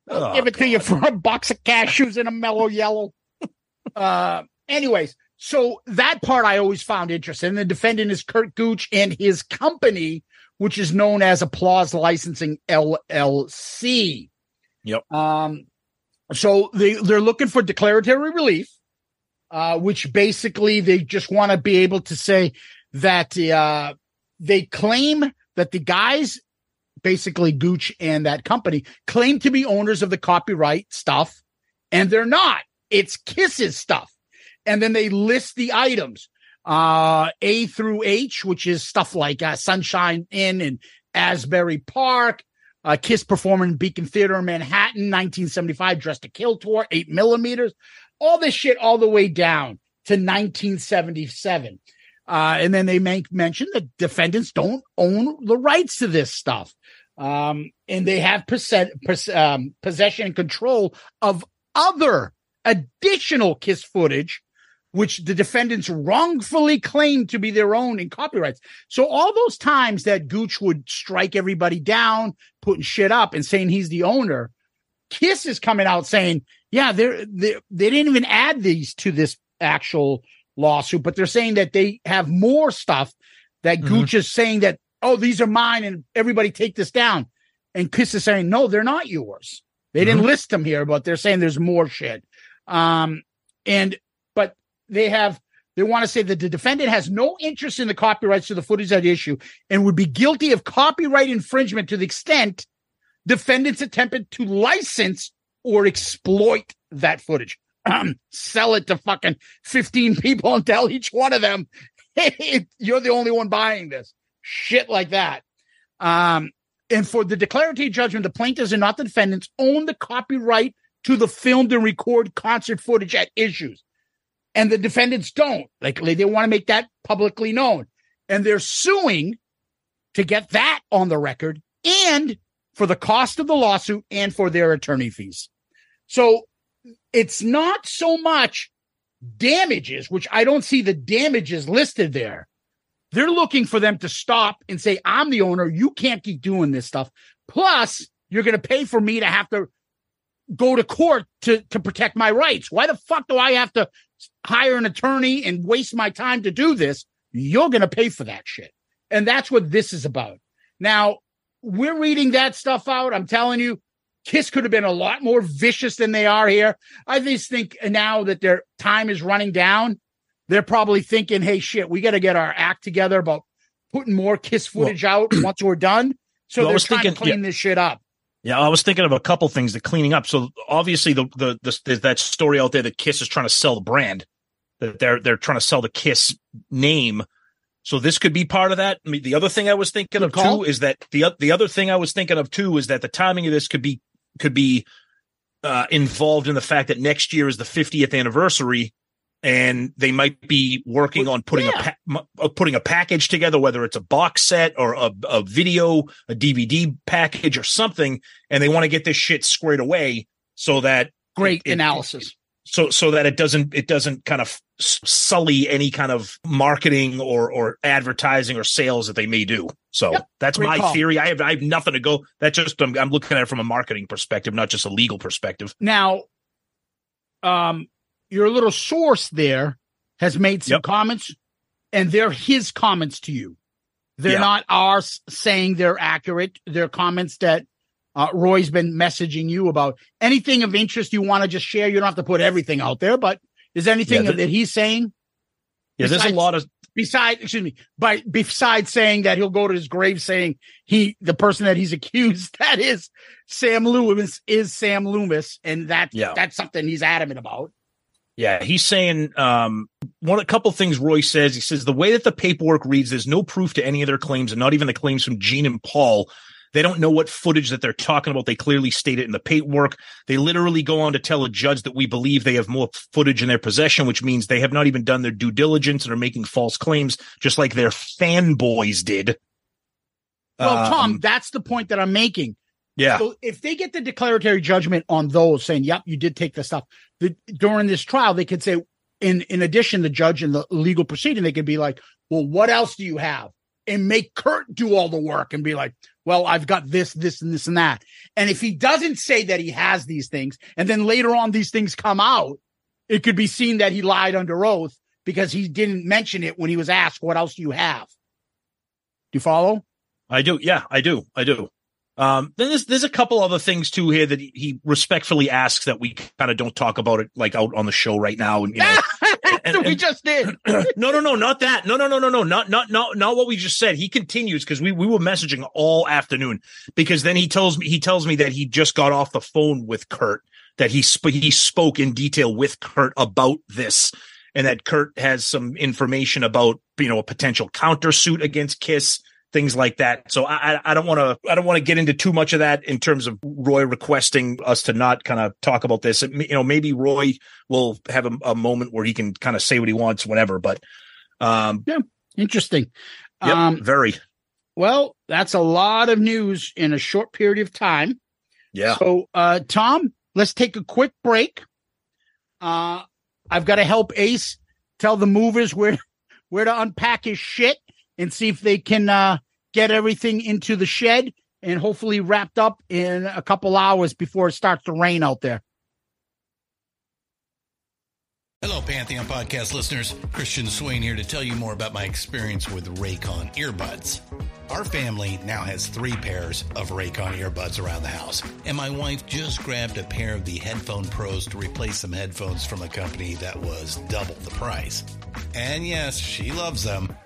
I'll Oh, give it to you for a box of cashews and a mellow yellow. uh, anyways, so that part I always found interesting. The defendant is Kurt Gooch and his company, which is known as Applause Licensing LLC. Yep. Um, so they they're looking for declaratory relief, uh, which basically they just want to be able to say that uh, they claim that the guys, basically Gooch and that company, claim to be owners of the copyright stuff, and they're not. It's Kiss's stuff, and then they list the items, uh, A through H, which is stuff like uh, Sunshine In and Asbury Park. Uh, Kiss performing Beacon Theater in Manhattan, 1975, Dressed to Kill tour, eight millimeters, all this shit all the way down to 1977. Uh, and then they make mention that defendants don't own the rights to this stuff. Um, and they have percent, pers- um, possession and control of other additional Kiss footage, which the defendants wrongfully claim to be their own in copyrights. So all those times that Gooch would strike everybody down, putting shit up and saying he's the owner, Kiss is coming out saying, yeah, they're, they they didn't even add these to this actual lawsuit, but they're saying that they have more stuff that Mhm. Gooch is saying that, oh, these are mine and everybody take this down. And Kiss is saying, no, they're not yours. They didn't list them here, but they're saying there's more shit. Um, and, they have, they want to say that the defendant has no interest in the copyrights to the footage at issue and would be guilty of copyright infringement to the extent defendants attempted to license or exploit that footage. Um, sell it to fucking 15 people and tell each one of them, hey, you're the only one buying this. Shit like that. Um, and for the declaratory judgment, the plaintiffs and not the defendants own the copyright to the filmed and record concert footage at issues. And the defendants don't. Like they, want to make that publicly known. And they're suing to get that on the record and for the cost of the lawsuit and for their attorney fees. So it's not so much damages, which I don't see the damages listed there. They're looking for them to stop and say, I'm the owner. You can't keep doing this stuff. Plus, you're going to pay for me to have to go to court to, to protect my rights. Why the fuck do I have to hire an attorney and waste my time to do this? You're going to pay for that shit. And that's what this is about. Now, we're reading that stuff out. I'm telling you, Kiss could have been a lot more vicious than they are here. I just think now that their time is running down, they're probably thinking, hey, shit, we got to get our act together about putting more Kiss footage out once we're done. So Well, they're trying thinking- to clean this shit up. Yeah, I was thinking of a couple things that cleaning up. So obviously, the, the the there's that story out there that Kiss is trying to sell the brand, that they're they're trying to sell the Kiss name. So this could be part of that. I mean, the other thing I was thinking Good of call. too is that the the other thing I was thinking of too is that the timing of this could be could be uh, involved in the fact that next year is the 50th anniversary, and they might be working on putting yeah. a pa- uh, putting a package together, whether it's a box set or a, a video, a DVD package or something, and they want to get this shit squared away so that Great it- it- analysis. so so that it doesn't it doesn't kind of sully any kind of marketing or or advertising or sales that they may do. So Yep, that's great my call. theory. I have I have nothing to go. That's just I'm, I'm looking at it from a marketing perspective, not just a legal perspective. Now, um, your little source there has made some Yep. comments, and they're his comments to you. They're Yeah. not ours saying they're accurate. They're comments that uh, Roy's been messaging you about. Anything of interest you want to just share? You don't have to put everything out there, but is anything Yeah, that he's saying Yeah, there's a lot of besides, excuse me, by besides saying that he'll go to his grave saying he, the person that he's accused, that is Sam Loomis, is Sam Loomis, and that Yeah. that's something he's adamant about. Yeah, he's saying um, one a couple things Roy says. He says the way that the paperwork reads, there's no proof to any of their claims, and not even the claims from Gene and Paul They don't know what footage that they're talking about. They clearly state it in the paperwork. They literally go on to tell a judge that we believe they have more footage in their possession, which means they have not even done their due diligence and are making false claims, just like their fanboys did. Well, Tom, Um, that's the point that I'm making. Yeah. So if they get the declaratory judgment on those saying, "Yep, you did take the stuff," the, during this trial, they could say, in in addition, the judge in the legal proceeding, they could be like, "Well, what else do you have?" and make Kurt do all the work and be like, "Well, I've got this, this, and this, and that." And if he doesn't say that he has these things, and then later on these things come out, it could be seen that he lied under oath because he didn't mention it when he was asked, "What else do you have?" Do you follow? I do. Yeah, I do. I do. Um, then there's there's a couple other things too here that he, he respectfully asks that we kind of don't talk about it like out on the show right now. And you know, That's what we just did. no, no, no, not that. No, no, no, no, no, not not not not what we just said. He continues because we we were messaging all afternoon because then he tells me he tells me that he just got off the phone with Kurt that he sp- he spoke in detail with Kurt about this and that Kurt has some information about you know a potential countersuit against Kiss things like that. So I I- don't want to I don't want to get into too much of that in terms of Roy requesting us to not kind of talk about this. You know, maybe Roy will have a, a moment where he can kind of say what he wants, whatever. But um, yeah, Interesting. yep, Um, very well, that's a lot of news in a short period of time. yeah. So, uh, Tom, let's take a quick break. Uh, I've got to help Ace tell the movers where where to unpack his shit and see if they can uh, get everything into the shed and hopefully wrapped up in a couple hours before it starts to rain out there. Hello, Pantheon podcast listeners. Christian Swain here to tell you more about my experience with Raycon earbuds. Our family now has three pairs of Raycon earbuds around the house, and my wife just grabbed a pair of the Headphone Pros to replace some headphones from a company that was double the price. And yes, she loves them.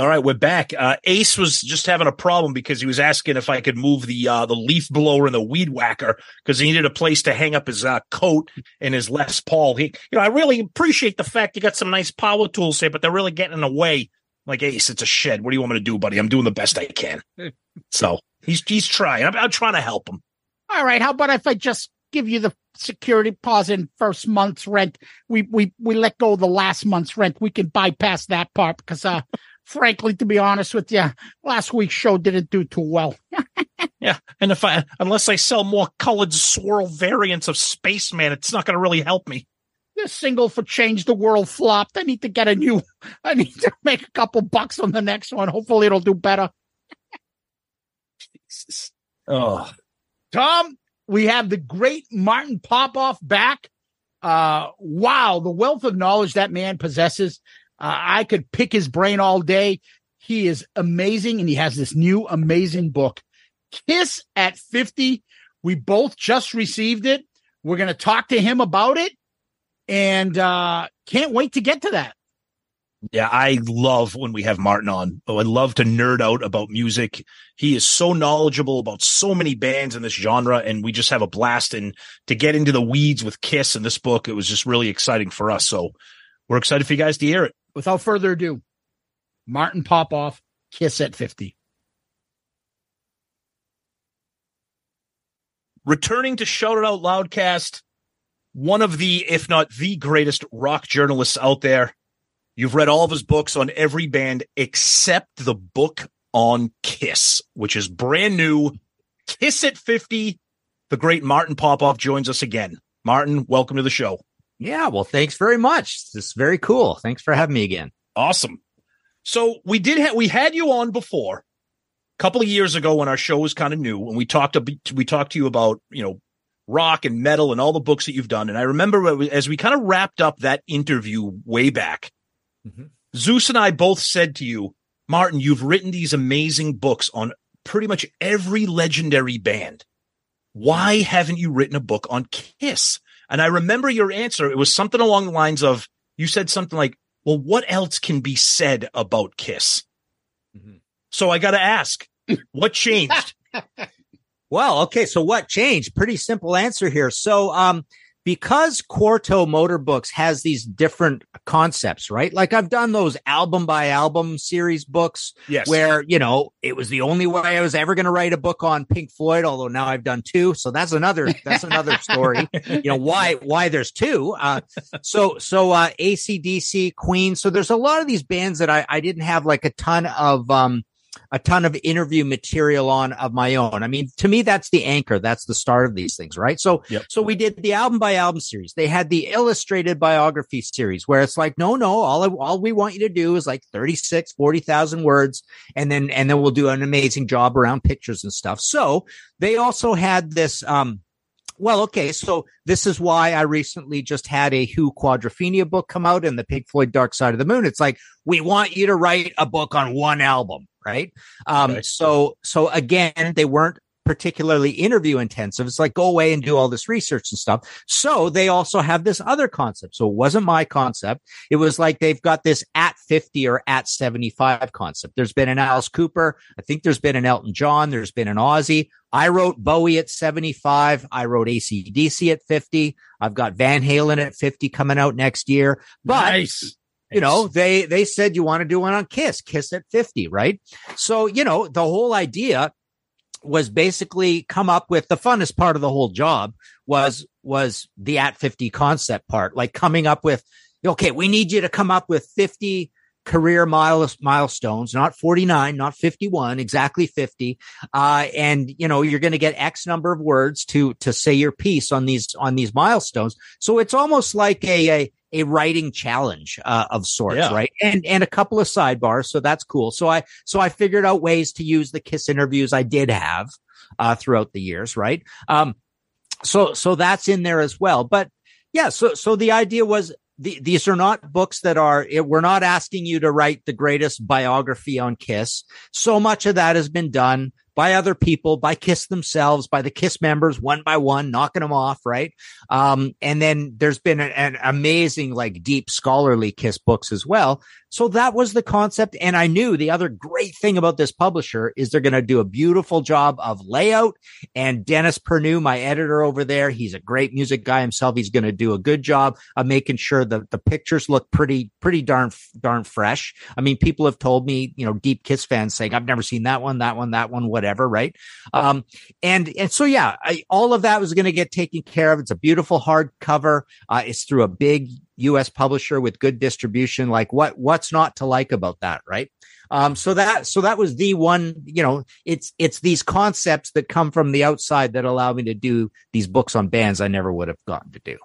All right, we're back. Uh, Ace was just having a problem because he was asking if I could move the uh, the leaf blower and the weed whacker because he needed a place to hang up his uh, coat and his Les Paul. He, you know, I really appreciate the fact you got some nice power tools here, but they're really getting in the way. Like Ace, it's a shed. What do you want me to do, buddy? I'm doing the best I can. So he's he's trying. I'm, I'm trying to help him. All right, how about if I just give you the security deposit and first month's rent? We we we let go of the last month's rent. We can bypass that part because uh frankly, to be honest with you, last week's show didn't do too well. Yeah, and if I unless I sell more colored swirl variants of Spaceman, it's not going to really help me. This single for Change the World flopped. I need to get a new, I need to make a couple bucks on the next one. Hopefully it'll do better. Jesus. Oh, Tom, we have the great Martin Popoff back. Uh, wow, the wealth of knowledge that man possesses. Uh, I could pick his brain all day. He is amazing, and he has this new amazing book, Kiss at 50. We both just received it. We're going to talk to him about it, and uh, can't wait to get to that. Yeah, I love when we have Martin on. Oh, I love to nerd out about music. He is so knowledgeable about so many bands in this genre, and we just have a blast. And to get into the weeds with Kiss in this book, it was just really exciting for us. So we're excited for you guys to hear it. Without further ado, Martin Popoff, Kiss at 50. Returning to Shout It Out Loudcast, one of the, if not the greatest rock journalists out there. You've read all of his books on every band except the book on Kiss, which is brand new. Kiss at 50. The great Martin Popoff joins us again. Martin, welcome to the show. Yeah, well, thanks very much. This is very cool. Thanks for having me again. Awesome. So we did ha- we had you on before a couple of years ago when our show was kind of new and we talked to, we talked to you about, you know, rock and metal and all the books that you've done. And I remember as we kind of wrapped up that interview way back, Mm-hmm. Zeus and I both said to you, Martin, you've written these amazing books on pretty much every legendary band. Why haven't you written a book on Kiss? And I remember your answer. It was something along the lines of, you said something like, well, what else can be said about Kiss? Mm-hmm. So I got to ask, what changed? well, okay. So what changed? Pretty simple answer here. So, um, because Quarto Motor Books has these different concepts, right? Like I've done those album by album series books yes. where, you know, it was the only way I was ever going to write a book on Pink Floyd, although now I've done two. So that's another, that's another story. you know, why, why there's two. Uh, so, so, uh, ACDC, Queen. So there's a lot of these bands that I, I didn't have like a ton of, um, a ton of interview material on of my own. I mean, to me, that's the anchor. That's the start of these things, right? So, yep. so we did the album by album series. They had the illustrated biography series where it's like, no, no, all, all we want you to do is like 36, 40,000 words. And then, and then we'll do an amazing job around pictures and stuff. So they also had this, um, well, okay. So this is why I recently just had a Who Quadrophenia book come out and the Pink Floyd Dark Side of the Moon. It's like, we want you to write a book on one album, right? Um, so, so again, they weren't particularly interview intensive. It's like, go away and do all this research and stuff. So they also have this other concept. So it wasn't my concept. It was like they've got this at 50 or at 75 concept. There's been an Alice Cooper. I think there's been an Elton John. There's been an Ozzy. I wrote Bowie at 75. I wrote ACDC at 50. I've got Van Halen at 50 coming out next year. But nice. You know, they, they said you want to do one on Kiss, Kiss at 50, right? So, you know, the whole idea was basically come up with the funnest part of the whole job was, was the at 50 concept part, like coming up with, okay, we need you to come up with 50 career miles, milestones, not 49, not 51, exactly 50. Uh, and you know, you're going to get X number of words to, to say your piece on these, on these milestones. So it's almost like a, a, a writing challenge uh, of sorts, Yeah. right? And and a couple of sidebars, so that's cool. So I so I figured out ways to use the Kiss interviews I did have uh, throughout the years, right? Um, so so that's in there as well. But yeah, so so the idea was the, these are not books that are it, we're not asking you to write the greatest biography on Kiss. So much of that has been done by other people, by Kiss themselves, by the Kiss members, one by one, knocking them off, right? Um, and then there's been an, an amazing, like deep scholarly Kiss books as well. So that was the concept. And I knew the other great thing about this publisher is they're going to do a beautiful job of layout. And Dennis Pernu, my editor over there, he's a great music guy himself. He's going to do a good job of making sure that the pictures look pretty, pretty darn, darn fresh. I mean, people have told me, you know, deep Kiss fans saying, I've never seen that one, that one, that one, whatever right? Um, and and so yeah, I, all of that was going to get taken care of. It's a beautiful hardcover. Uh, it's through a big U.S. publisher with good distribution. Like what what's not to like about that, right? Um, so that so that was the one. You know, it's it's these concepts that come from the outside that allow me to do these books on bands I never would have gotten to do.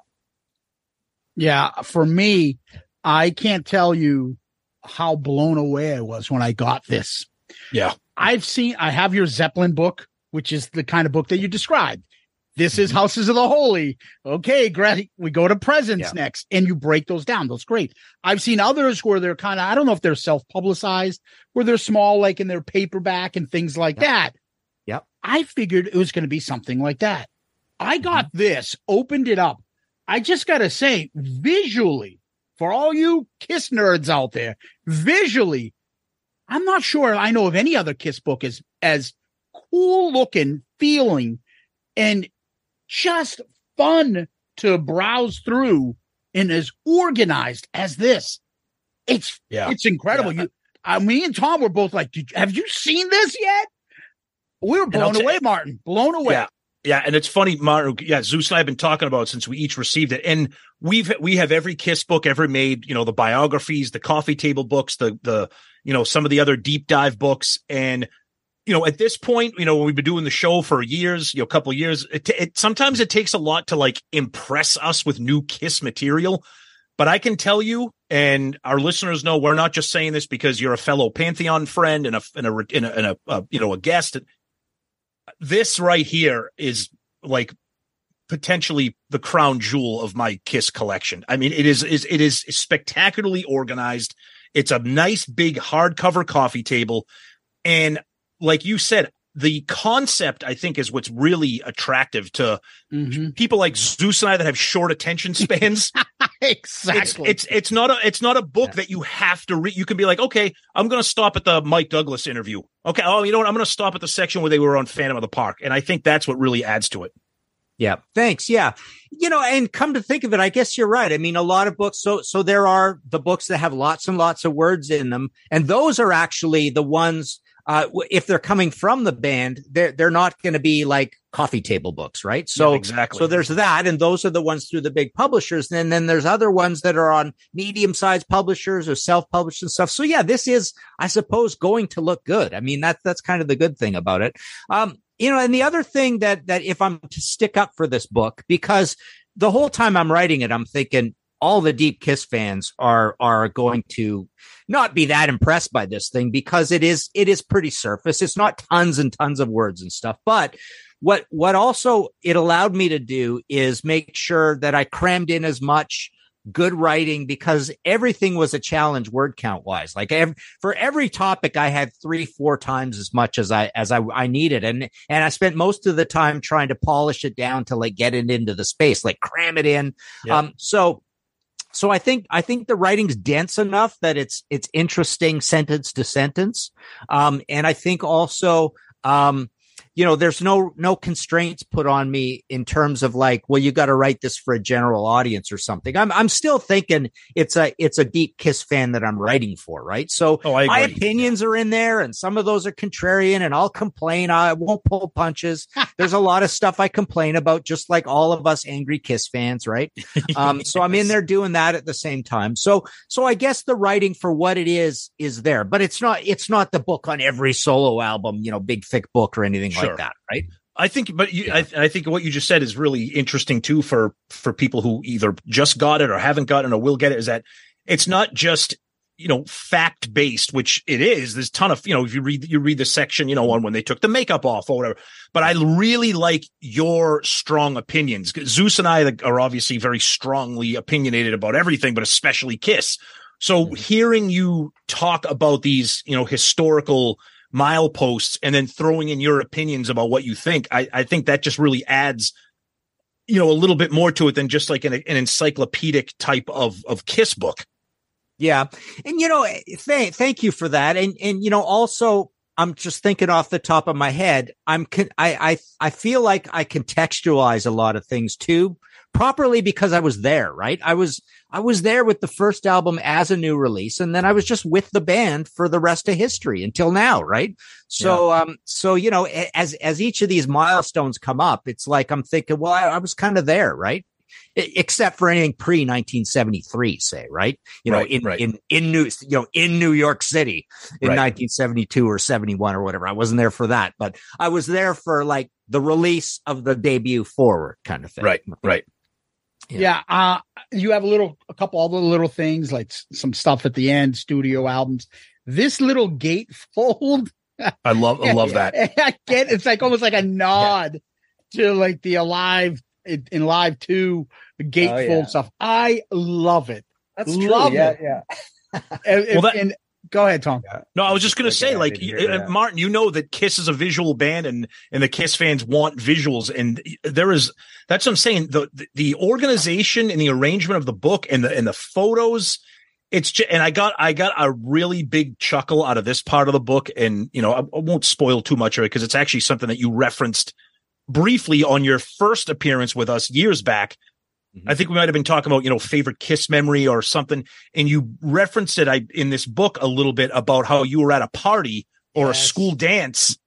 Yeah, for me, I can't tell you how blown away I was when I got this. Yeah. I've seen, I have your Zeppelin book, which is the kind of book that you described. This is Mm-hmm. Houses of the Holy. Okay, great. We go to Presence Yeah. next, and you break those down. That's great. I've seen others where they're kind of, I don't know if they're self publicized, where they're small, like in their paperback and things like that. Yep. I figured it was going to be something like that. I got Mm-hmm. this, opened it up. I just got to say, visually, for all you Kiss nerds out there, visually, I'm not sure I know of any other Kiss book as as cool looking, feeling, and just fun to browse through, and as organized as this. It's Yeah. it's incredible. You, uh, me and Tom were both like, Did, "Have you seen this yet?" We were blown away, Martin. Blown away. Yeah. Yeah, and it's funny, Martin. Yeah, Zeus and I have been talking about it since we each received it, and we've we have every Kiss book ever made. You know, the biographies, the coffee table books, the the you know some of the other deep dive books, and you know at this point, you know we've been doing the show for years, you know, a couple years, it, it sometimes it takes a lot to like impress us with new Kiss material. But I can tell you, and our listeners know, we're not just saying this because you're a fellow Pantheon friend and a and a and a, and a, uh, you know a guest. This right here is like potentially the crown jewel of my kiss collection. I mean it is is it is spectacularly organized. It's a nice big hardcover coffee table. And like you said the concept i think is what's really attractive to mm-hmm. people like zeus and i that have short attention spans exactly it's, it's it's not a it's not a book that you have to read. You can be like, okay, I'm going to stop at the Mike Douglas interview. Okay, oh, you know what? I'm going to stop at the section where they were on Phantom of the Park, and I think that's what really adds to it. Yeah. Thanks. Yeah. You know, and come to think of it, I guess you're right. I mean, a lot of books. So, so there are the books that have lots and lots of words in them. And those are actually the ones, uh, if they're coming from the band, they're, they're not going to be like coffee table books, right? So, Yeah, exactly. so there's that. And those are the ones through the big publishers. And then there's other ones that are on medium sized publishers or self published and stuff. So yeah, this is, I suppose, going to look good. I mean, that's, that's kind of the good thing about it. Um, you know, and the other thing that, that if I'm to stick up for this book, because the whole time I'm writing it, I'm thinking all the deep kiss fans are, are going to not be that impressed by this thing because it is, it is pretty surface. It's not tons and tons of words and stuff, but what, what also it allowed me to do is make sure that I crammed in as much good writing because everything was a challenge word count wise. Like ev- for every topic, I had three, four times as much as I, as I, I needed. And, and I spent most of the time trying to polish it down to like get it into the space, like cram it in. Yeah. Um, so, so I think, I think the writing's dense enough that it's, it's interesting sentence to sentence. Um, and I think also, um, you know, there's no no constraints put on me in terms of like, well, you got to write this for a general audience or something. I'm I'm still thinking it's a it's a deep Kiss fan that I'm writing for, right? So Oh, I my opinions are in there, and some of those are contrarian, and I'll complain. I won't pull punches. There's a lot of stuff I complain about, just like all of us angry Kiss fans, right? Um, so I'm in there doing that at the same time. So so I guess the writing for what it is is there, but it's not it's not the book on every solo album, you know, big thick book or anything Sure. like that, right? I think, but you, I, I think what you just said is really interesting too for for people who either just got it or haven't gotten it or will get it. Is that it's not just you know fact based, which it is. There's a ton of you know if you read you read the section you know on when they took the makeup off or whatever. But I really like your strong opinions. Zeus and I are obviously very strongly opinionated about everything, but especially Kiss. So mm-hmm. hearing you talk about these you know historical mileposts and then throwing in your opinions about what you think, I, I think that just really adds, you know, a little bit more to it than just like an, an encyclopedic type of of Kiss book. Yeah. And you know, thank thank you for that. And and you know, also I'm just thinking off the top of my head, I'm con- I I I feel like I contextualize a lot of things too properly because I was there, right? I was, I was there with the first album as a new release. And then I was just with the band for the rest of history until now, right? So, um, so, you know, as, as each of these milestones come up, it's like I'm thinking, well, I, I was kind of there, right? Except for anything pre 1973, say, right? You know, Right, in, right. in, in New, you know, in New York City in Right. 1972 or 71 or whatever. I wasn't there for that, but I was there for like the release of the debut forward kind of thing. Right, right. Yeah. Uh, you have a little, a couple other little things like s- some stuff at the end, studio albums. This little gatefold. I love, I love that. I get it's like almost like a nod to like the alive in, in live two gatefold yeah. stuff. I love it. That's love it. Yeah. And, Well, that- and- go ahead, Tom. No, I was just going to say, I like, you- hear that. Martin, you know that Kiss is a visual band, and and the Kiss fans want visuals, and there is that's what I'm saying. The the, the organization and the arrangement of the book and the and the photos. It's just, and I got I got a really big chuckle out of this part of the book, and you know I, I won't spoil too much of it because it's actually something that you referenced briefly on your first appearance with us years back. Mm-hmm. I think we might have been talking about, you know, favorite kiss memory or something. And you referenced it I, in this book a little bit about how you were at a party or a school dance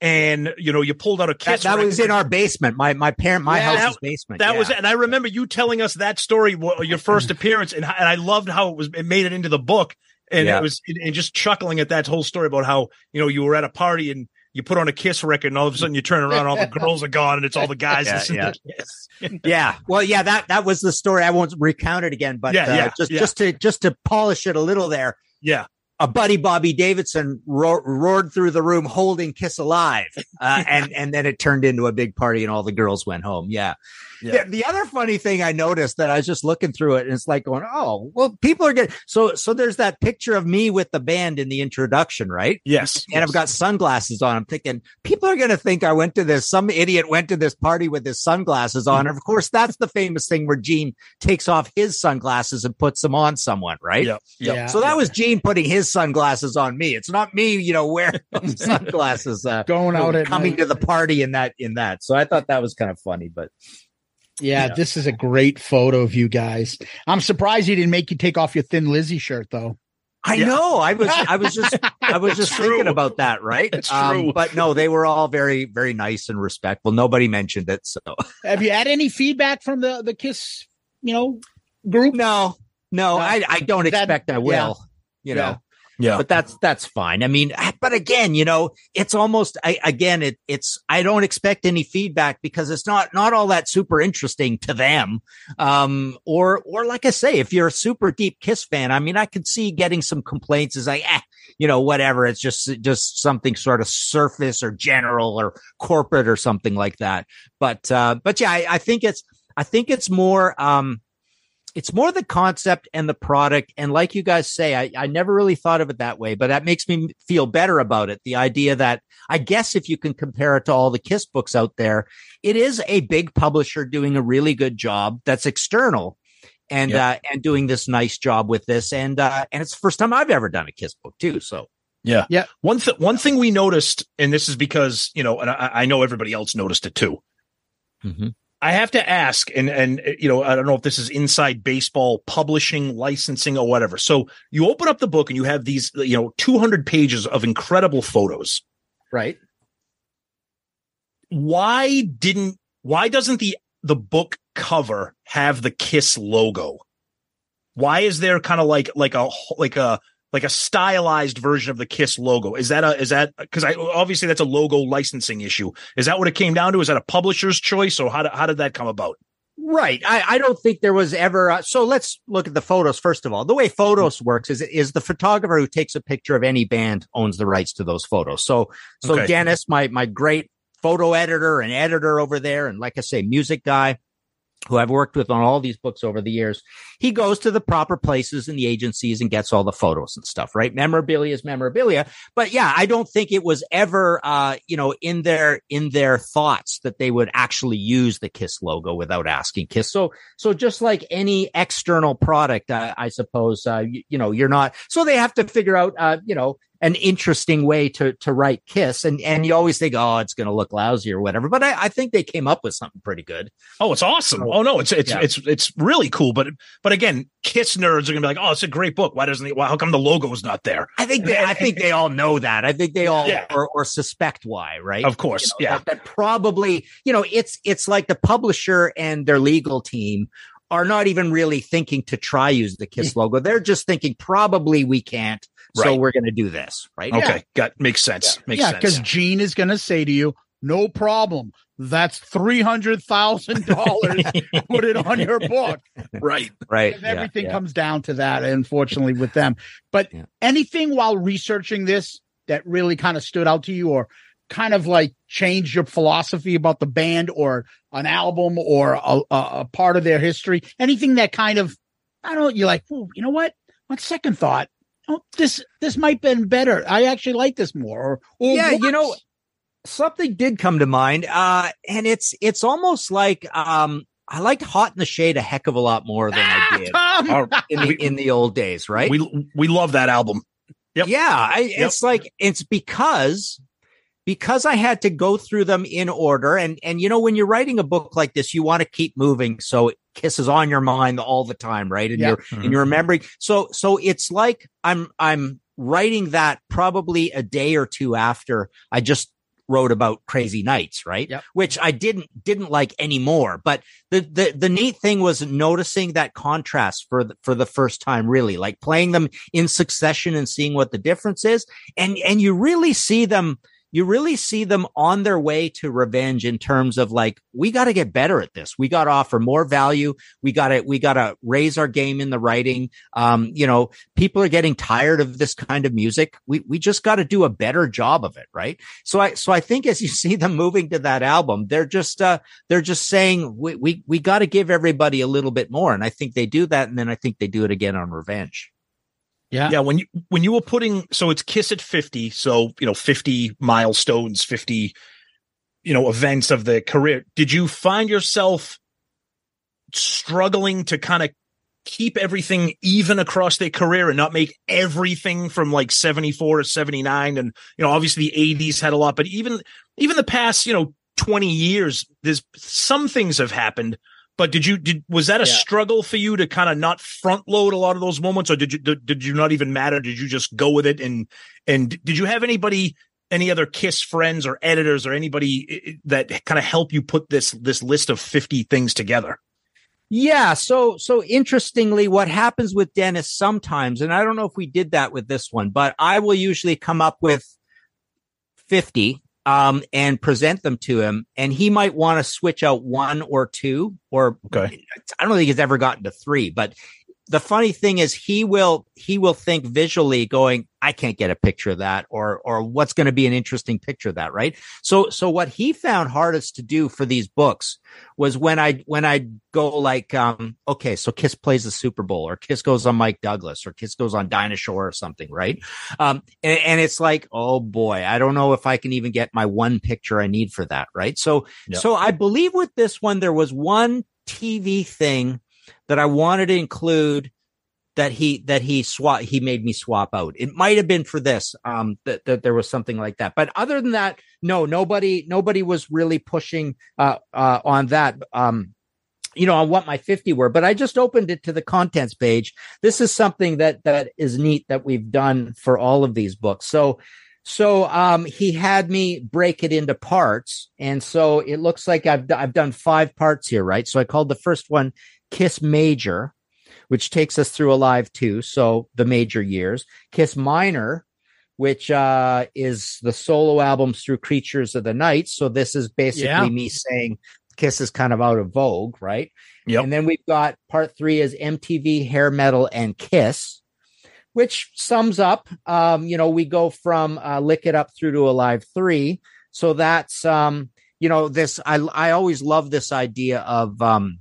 and, you know, you pulled out a That, kiss. that was in our basement, my, my parent, my Yeah, house's basement. That yeah. was. And I remember you telling us that story, your first appearance. And, and I loved how it was, it made it into the book. And Yeah. it was, and just chuckling at that whole story about how, you know, you were at a party and you put on a kiss record and all of a sudden you turn around, all the girls are gone and it's all the guys Yeah, listening yeah. to Kiss. yeah. Well, yeah, that, that was the story. I won't recount it again, but Yeah, uh, yeah, just, yeah. just to, just to polish it a little there. Yeah. A buddy, Bobby Davidson, ro- roared through the room holding Kiss Alive. Uh, and, and then it turned into a big party and all the girls went home. Yeah. Yeah. The, the other funny thing I noticed that I was just looking through it and it's like going, Oh, well, people are getting, so, so there's that picture of me with the band in the introduction, right? Yes. and I've got sunglasses on. I'm thinking people are going to think I went to this. Some idiot went to this party with his sunglasses on. And of course, that's the famous thing where Gene takes off his sunglasses and puts them on someone, right? Yep. Yep. Yeah. So that was Gene putting his sunglasses on me. It's not me, you know, wearing sunglasses, uh, Going you know, out at coming night. to the party in that, in that. So I thought that was kind of funny, but Yeah, Yeah. this is a great photo of you guys. I'm surprised he didn't make you take off your thin Lizzy shirt though. I Yeah. know. I was, I was just, I was just True. thinking about that, right? Um, It's true. but no, they were all very, very nice and respectful. Nobody mentioned it. So Have you had any feedback from the the Kiss, you know, group? No, no, No. I, I don't That- expect I will. yeah. You Yeah. know, Yeah. but that's that's fine. I mean, but again, you know, it's almost I, again, it it's I don't expect any feedback because it's not not all that super interesting to them. Um, or or like I say, if you're a super deep Kiss fan, I mean, I could see getting some complaints as like, eh, you know, whatever. It's just just something sort of surface or general or corporate or something like that. But uh, but yeah, I, I think it's I think it's more um it's more the concept and the product. And like you guys say, I, I never really thought of it that way, but that makes me feel better about it. The idea that I guess if you can compare it to all the Kiss books out there, it is a big publisher doing a really good job that's external and, Yeah. uh, and doing this nice job with this. And, uh, and it's the first time I've ever done a Kiss book too. So Yeah. Yeah. One th- one thing we noticed, and this is because, you know, and I, I know everybody else noticed it too. I have to ask, and and you know, I don't know if this is inside baseball publishing, licensing, or whatever. So you open up the book and you have these, you know, 200 pages of incredible photos. right. Why didn't why doesn't the the book cover have the Kiss logo? Why is there kind of like like a like a like a stylized version of the Kiss logo? Is that a is that because I obviously that's a logo licensing issue? Is that what it came down to? Is that a publisher's choice, or how did, how did that come about? Right. I, I don't think there was ever. Uh, so let's look at the photos first of all. The way photos works is is the photographer who takes a picture of any band owns the rights to those photos. So so Okay. Dennis, my my great photo editor and editor over there, and like I say, music guy who I've worked with on all these books over the years, he goes to the proper places and the agencies and gets all the photos and stuff, right? Memorabilia is memorabilia. But yeah, I don't think it was ever, uh, you know, in their, in their thoughts that they would actually use the Kiss logo without asking Kiss. So, so just like any external product, uh, I suppose, uh, you, you know, you're not, so they have to figure out, uh, you know, an interesting way to to write Kiss, and and you always think, oh, it's going to look lousy or whatever. But I, I think they came up with something pretty good. Oh, it's awesome. Oh no, it's it's Yeah. it's it's really cool. But but again, Kiss nerds are gonna be like, oh, it's a great book. Why doesn't it? Why, how come the logo's not there? I think they, I think they all know that. I think they all Yeah. or, or suspect why, right? Of course, You know, yeah. That, that probably, you know, it's it's like the publisher and their legal team are not even really thinking to try use the Kiss logo. They're just thinking probably we can't, so we're going to do this, right? Okay, got makes sense. Makes yeah, sense. because Gene is going to say to you, "No problem. That's three hundred thousand dollars. Put it on your book." right, right. Because yeah, everything yeah. comes down to that, unfortunately, with them. But Yeah. anything while researching this that really kind of stood out to you, or kind of like changed your philosophy about the band, or an album, or a, a, a part of their history? Anything that kind of, I don't know, you're like, oh, you know what? On second thought, oh, this this might been better. I actually like this more. Or, or Yeah, you know, something did come to mind uh and it's it's almost like um i liked hot in the shade a heck of a lot more than i did Tom! In the in the old days right We we love that album. Yep. yeah I, it's like it's because because i had to go through them in order and and you know when you're writing a book like this you want to keep moving so it kisses on your mind all the time right and Yeah. you're Mhm. and you're remembering so so it's like i'm i'm writing that probably a day or two after i just wrote about crazy nights right Yep. which i didn't didn't like anymore but the, the the neat thing was noticing that contrast for the, for the first time really like playing them in succession and seeing what the difference is and and you really see them you really see them on their way to revenge in terms of like we got to get better at this. We got to offer more value. We got to we got to raise our game in the writing. Um you know people are getting tired of this kind of music. We we just got to do a better job of it right? So i so i think as you see them moving to that album they're just uh they're just saying we we, we got to give everybody a little bit more. And i think they do that and then i think they do it again on revenge yeah, Yeah, when you when you were putting so it's Kiss at 50, so you know, 50 milestones, 50 you know, events of the career. Did you find yourself struggling to kind of keep everything even across their career and not make everything from like 74 to 79 and you know, obviously the 80s had a lot, but even even the past, you know, 20 years there's some things have happened but did you did was that a Yeah. struggle for you to kind of not front load a lot of those moments, or did you did, did you not even matter? Did you just go with it? And and did you have anybody, any other Kiss friends or editors or anybody that kind of help you put this this list of fifty things together? Yeah. So, so interestingly, what happens with Dennis sometimes, and I don't know if we did that with this one, but I will usually come up with 50, um, and present them to him. And he might want to switch out one or two, or Okay. I don't think he's ever gotten to three, but the funny thing is he will, he will think visually going, I can't get a picture of that or, or what's going to be an interesting picture of that. Right. So, so what he found hardest to do for these books was when I, when I go like, um, okay, so Kiss plays the Super Bowl or Kiss goes on Mike Douglas or Kiss goes on Dinah Shore or something. Right. Um, and, and it's like, oh boy, I don't know if I can even get my one picture I need for that. Right. So, Yeah. so I believe with this one, there was one TV thing that I wanted to include that he that he swap he made me swap out. It might have been for this um that, that there was something like that. But other than that, no, nobody nobody was really pushing uh uh on that um you know on what my 50 were. But i just opened it to the contents page. This is something that that is neat that we've done for all of these books. So so um he had me break it into parts. And so it looks like i've i've done five parts here right? So i called the first one kiss major which takes us through alive two so the major years kiss minor which uh is the solo albums through creatures of the night so this is basically Yeah. me saying kiss is kind of out of vogue right Yep. and then we've got part three is mtv hair metal and kiss which sums up um you know we go from uh, lick it up through to alive three so that's um you know this i i always love this idea of um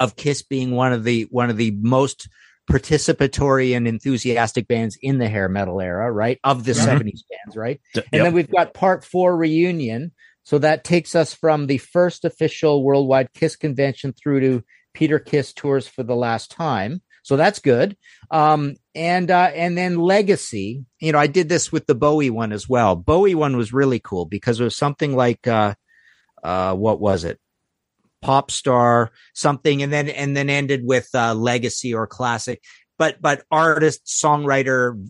of kiss being one of the one of the most participatory and enthusiastic bands in the hair metal era right of the Mhm. 70s bands right D- and yep. then we've got part four reunion. So that takes us from the first official worldwide Kiss convention through to Peter Criss tours for the last time. so that's good. Um, and uh, and then Legacy. You know, I did this with the Bowie one as well. Bowie one was really cool because it was something like uh, uh, what was it? Pop star something, and then and then ended with uh, Legacy or Classic. But but artist, songwriter,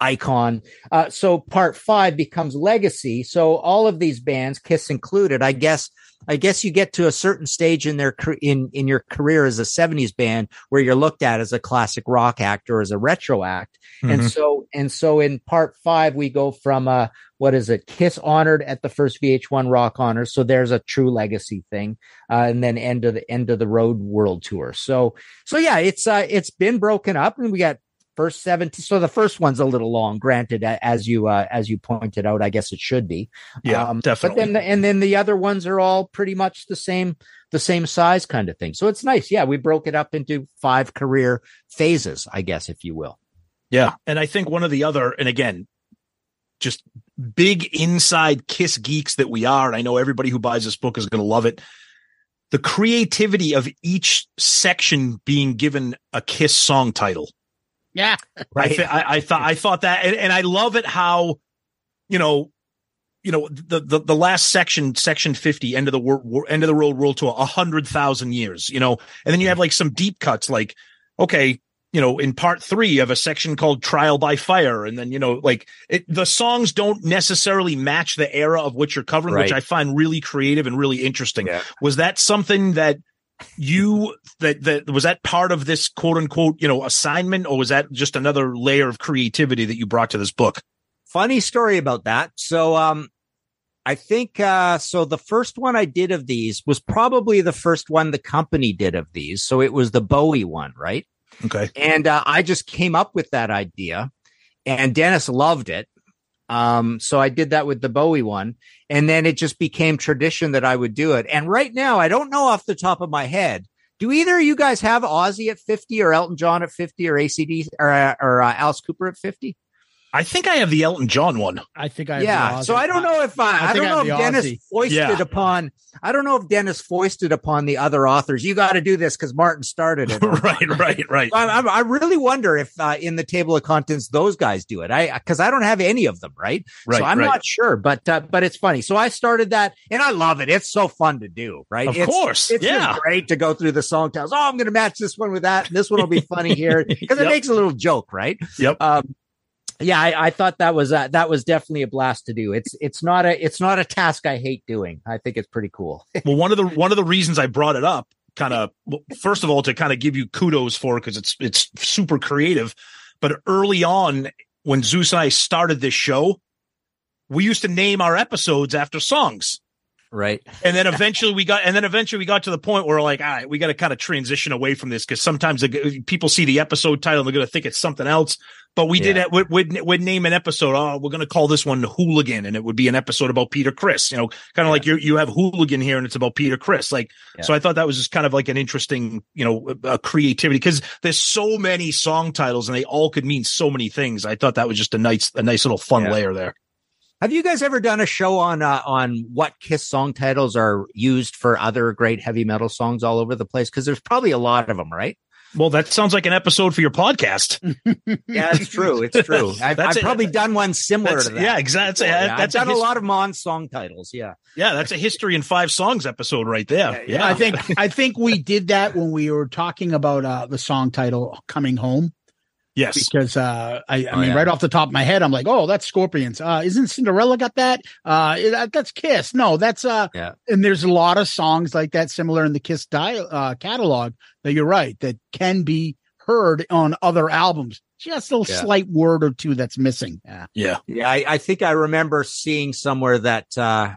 icon. Uh, so part five becomes legacy. So all of these bands, Kiss included, I guess, I guess you get to a certain stage in their in in your career as a '70s band where you're looked at as a classic rock act or as a retro act. Mm-hmm. And so and so in part five we go from uh what is it? Kiss honored at the first VH1 Rock Honors. So there's a true legacy thing, uh, and then end of the end of the road world tour. So so yeah, it's uh it's been broken up, and we got first 17 so the first one's a little long granted as you uh, as you pointed out i guess it should be. Yeah um, definitely. but then the, and then the other ones are all pretty much the same the same size kind of thing. So it's nice. Yeah we broke it up into five career phases i guess if you will. Yeah and i think one of the other and again just big inside kiss geeks that we are and i know everybody who buys this book is going to love it the creativity of each section being given a kiss song title yeah, right. I, th- I, I, thought I thought that, and, and I love it how, you know, you know the the, the last section, section fifty, end of the world, end of the world world tour, a hundred thousand years, you know, and then you have like some deep cuts, like okay, you know, in part three of a section called Trial by Fire, and then you know, like it, the songs don't necessarily match the era of which you're covering, right. which I find really creative and really interesting. Yeah. Was that something that you that that was that part of this quote unquote you know assignment or was that just another layer of creativity that you brought to this book? Funny story about that. So um i think uh so the first one i did of these was probably the first one the company did of these. So it was the bowie one right? Okay. And uh, i just came up with that idea and dennis loved it um, so I did that with the Bowie one. And then it just became tradition that I would do it. And right now, I don't know off the top of my head. Do either of you guys have Ozzy at 50 or Elton John at 50 or AC/DC or, uh, or uh, Alice Cooper at 50? I think I have the Elton John one. I think I yeah. So I don't know if uh, I, I, don't know if Dennis Ozzy. foisted yeah. upon. I don't know if Dennis foisted upon the other authors. You got to do this because Martin started it. right, right, right. I, I, I, really wonder if uh, in the table of contents those guys do it. I because I don't have any of them. Right. Right. So I'm right. not sure, but uh, but it's funny. So I started that, and I love it. It's so fun to do. Right. Of it's, course. It's yeah. great to go through the song titles. Oh, I'm going to match this one with that. And this one will be funny here because yep. it makes a little joke. Right. Yep. Um, yeah, I, I, thought that was uh, that was definitely a blast to do. It's it's not a it's not a task I hate doing. I think it's pretty cool. well, one of the one of the reasons I brought it up, kind of first of all, to kind of give you kudos for because it's it's super creative. But early on, when Zeus and I started this show, we used to name our episodes after songs. Right. And then eventually we got, and then eventually we got to the point where we're like, all right, we got to kind of transition away from this because sometimes the, people see the episode title and they're going to think it's something else. But we yeah. did it. We'd, we'd, we'd, name an episode. Oh, we're going to call this one Hooligan. And it would be an episode about Peter Criss. you know, kind of yeah. like you you have Hooligan here and it's about Peter Criss. Like, yeah. so I thought that was just kind of like an interesting, you know, uh, creativity because there's so many song titles and they all could mean so many things. I thought that was just a nice, a nice little fun layer there. Have you guys ever done a show on uh, on what Kiss song titles are used for other great heavy metal songs all over the place? Because there's probably a lot of them, right? Well, that sounds like an episode for your podcast. yeah, it's true. It's true. I've, I've probably done one similar to that. Yeah, exactly. That's, yeah, that's I've done a, his- a, lot of Mon song titles. Yeah, yeah, that's a history in five songs episode right there. Yeah, yeah. I think I think we did that when we were talking about uh, the song title "Coming Home." Yes, because uh, I, I oh, mean, yeah. right off the top of my head, I'm like, oh, that's Scorpions. Uh, isn't Cinderella got that? Uh, that, that's Kiss. No, that's uh, yeah. And there's a lot of songs like that similar in the Kiss dial uh, catalog. That you're right that can be heard on other albums. Just a yeah. slight word or two that's missing. Yeah, yeah. yeah I, I think I remember seeing somewhere that uh,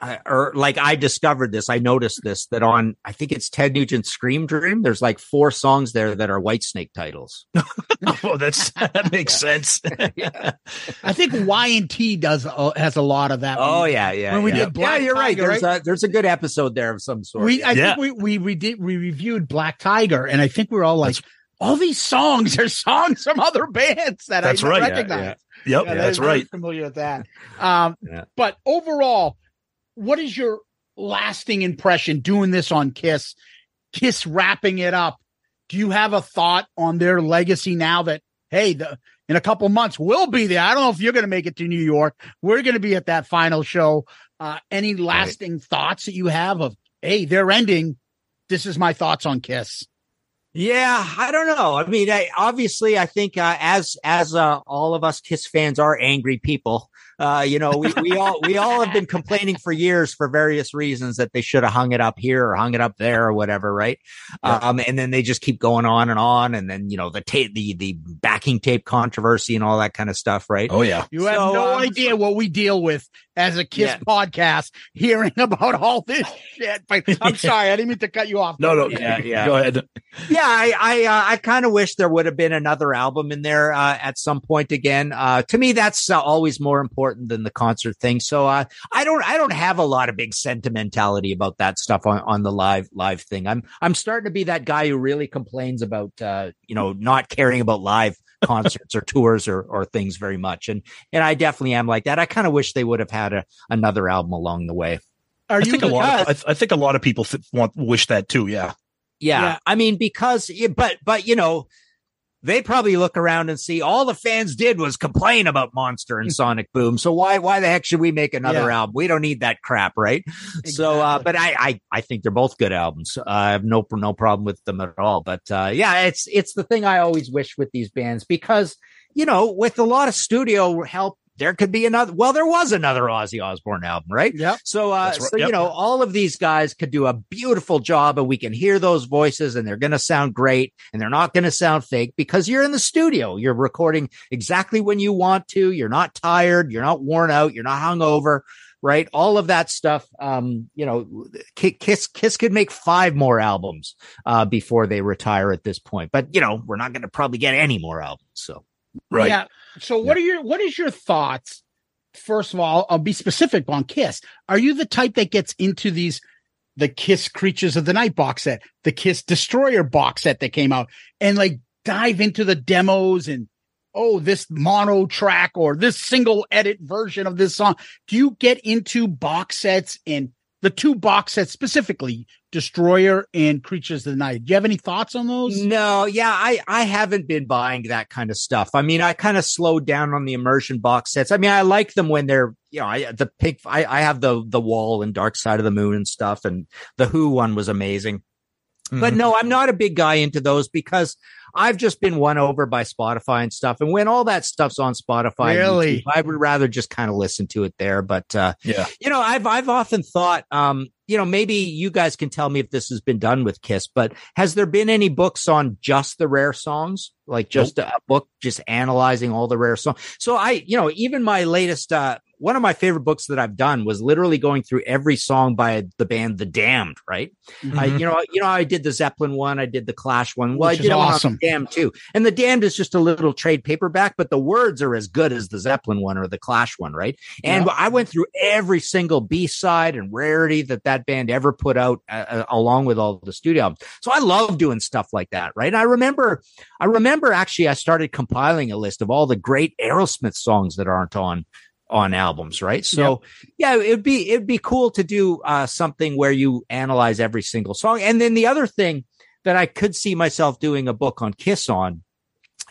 I, or like I discovered this, I noticed this that on I think it's Ted Nugent's Scream Dream. There's like four songs there that are Whitesnake titles. well, that's that makes sense. yeah. I think Y&T does uh, has a lot of that. Oh yeah, yeah. When we yeah. did Black yeah, you're Tiger, right. There's a there's a good episode there of some sort. We I yeah. think we, we we did we reviewed Black Tiger, and I think we are all like, that's, all these songs are songs from other bands that that's I right. recognize. Yep, that's right. Familiar with that. Um, but overall what is your lasting impression doing this on Kiss? Kiss wrapping it up do you have a thought on their legacy now that hey, the, in a couple months we'll be there? I don't know if you're going to make it to New York. We're going to be at that final show. Uh, any lasting right. thoughts that you have of hey, they're ending. This is my thoughts on Kiss. Yeah, I don't know. I mean, I, obviously, I think uh, as as uh, all of us Kiss fans are angry people, uh, you know, we, we all we all have been complaining for years for various reasons that they should have hung it up here or hung it up there or whatever, right? Yeah. Um, and then they just keep going on and on, and then you know the tape, the the backing tape controversy and all that kind of stuff, right? Oh yeah, you have no um, idea what we deal with as a Kiss yeah. podcast, hearing about all this shit. But I'm sorry, I didn't mean to cut you off. No, no, yeah, yeah. Go ahead. Yeah, I I, uh, I kind of wish there would have been another album in there uh, at some point again. Uh, to me, that's uh, always more important important than the concert thing. So uh, I don't I don't have a lot of big sentimentality about that stuff on, on the live live thing. I'm I'm starting to be that guy who really complains about uh, you know not caring about live concerts or tours or or things very much. And and I definitely am like that. I kind of wish they would have had a, another album along the way. Are I think a lot. Of, I, I, think a lot of people want wish that too. Yeah. yeah. Yeah. I mean, because, but, but, you know, they probably look around and see all the fans did was complain about Monster and Sonic Boom. So why why the heck should we make another yeah. album? We don't need that crap, right? Exactly. So, uh, but I, I I think they're both good albums. Uh, I have no no problem with them at all. But uh, yeah, it's it's the thing I always wish with these bands because you know with a lot of studio help there could be another. Well, there was another Ozzy Osbourne album, right? Yeah. So, uh, right. so yep. you know, all of these guys could do a beautiful job, and we can hear those voices, and they're going to sound great, and they're not going to sound fake because you're in the studio. You're recording exactly when you want to. You're not tired. You're not worn out. You're not hungover. Right. All of that stuff. Um, you know, Kiss, Kiss could make five more albums, uh, before they retire at this point. But, you know, we're not going to probably get any more albums. So, right. Yeah. So what yeah. are your what is your thoughts? First of all, I'll be specific on Kiss. Are you the type that gets into these the Kiss Creatures of the Night box set, the Kiss Destroyer box set that came out, and like dive into the demos and oh, this mono track or this single edit version of this song? Do you get into box sets and the two box sets specifically, Destroyer and Creatures of the Night. Do you have any thoughts on those? No, yeah, I I haven't been buying that kind of stuff. I mean, I kind of slowed down on the immersion box sets. I mean, I like them when they're you know, I the pink. I I have the the wall and Dark Side of the Moon and stuff, and the Who one was amazing. Mm-hmm. But no, I'm not a big guy into those because I've just been won over by Spotify and stuff. And when all that stuff's on Spotify, really? YouTube, I would rather just kind of listen to it there. But uh, yeah, you know, I've I've often thought, um, you know, maybe you guys can tell me if this has been done with Kiss, but has there been any books on just the rare songs? Like just nope. a, a book just analyzing all the rare songs. So I, you know, even my latest uh one of my favorite books that I've done was literally going through every song by the band The Damned, right? Mm-hmm. I, you know, you know, I did the Zeppelin one, I did the Clash one. Well, Which I did awesome. The Damned too. And The Damned is just a little trade paperback, but the words are as good as the Zeppelin one or the Clash one, right? And yeah. I went through every single B side and rarity that that band ever put out uh, uh, along with all the studio albums. So I love doing stuff like that, right? And I remember, I remember actually I started compiling a list of all the great Aerosmith songs that aren't on on albums, right? So yep. yeah, it'd be it'd be cool to do uh, something where you analyze every single song. And then the other thing that I could see myself doing a book on Kiss on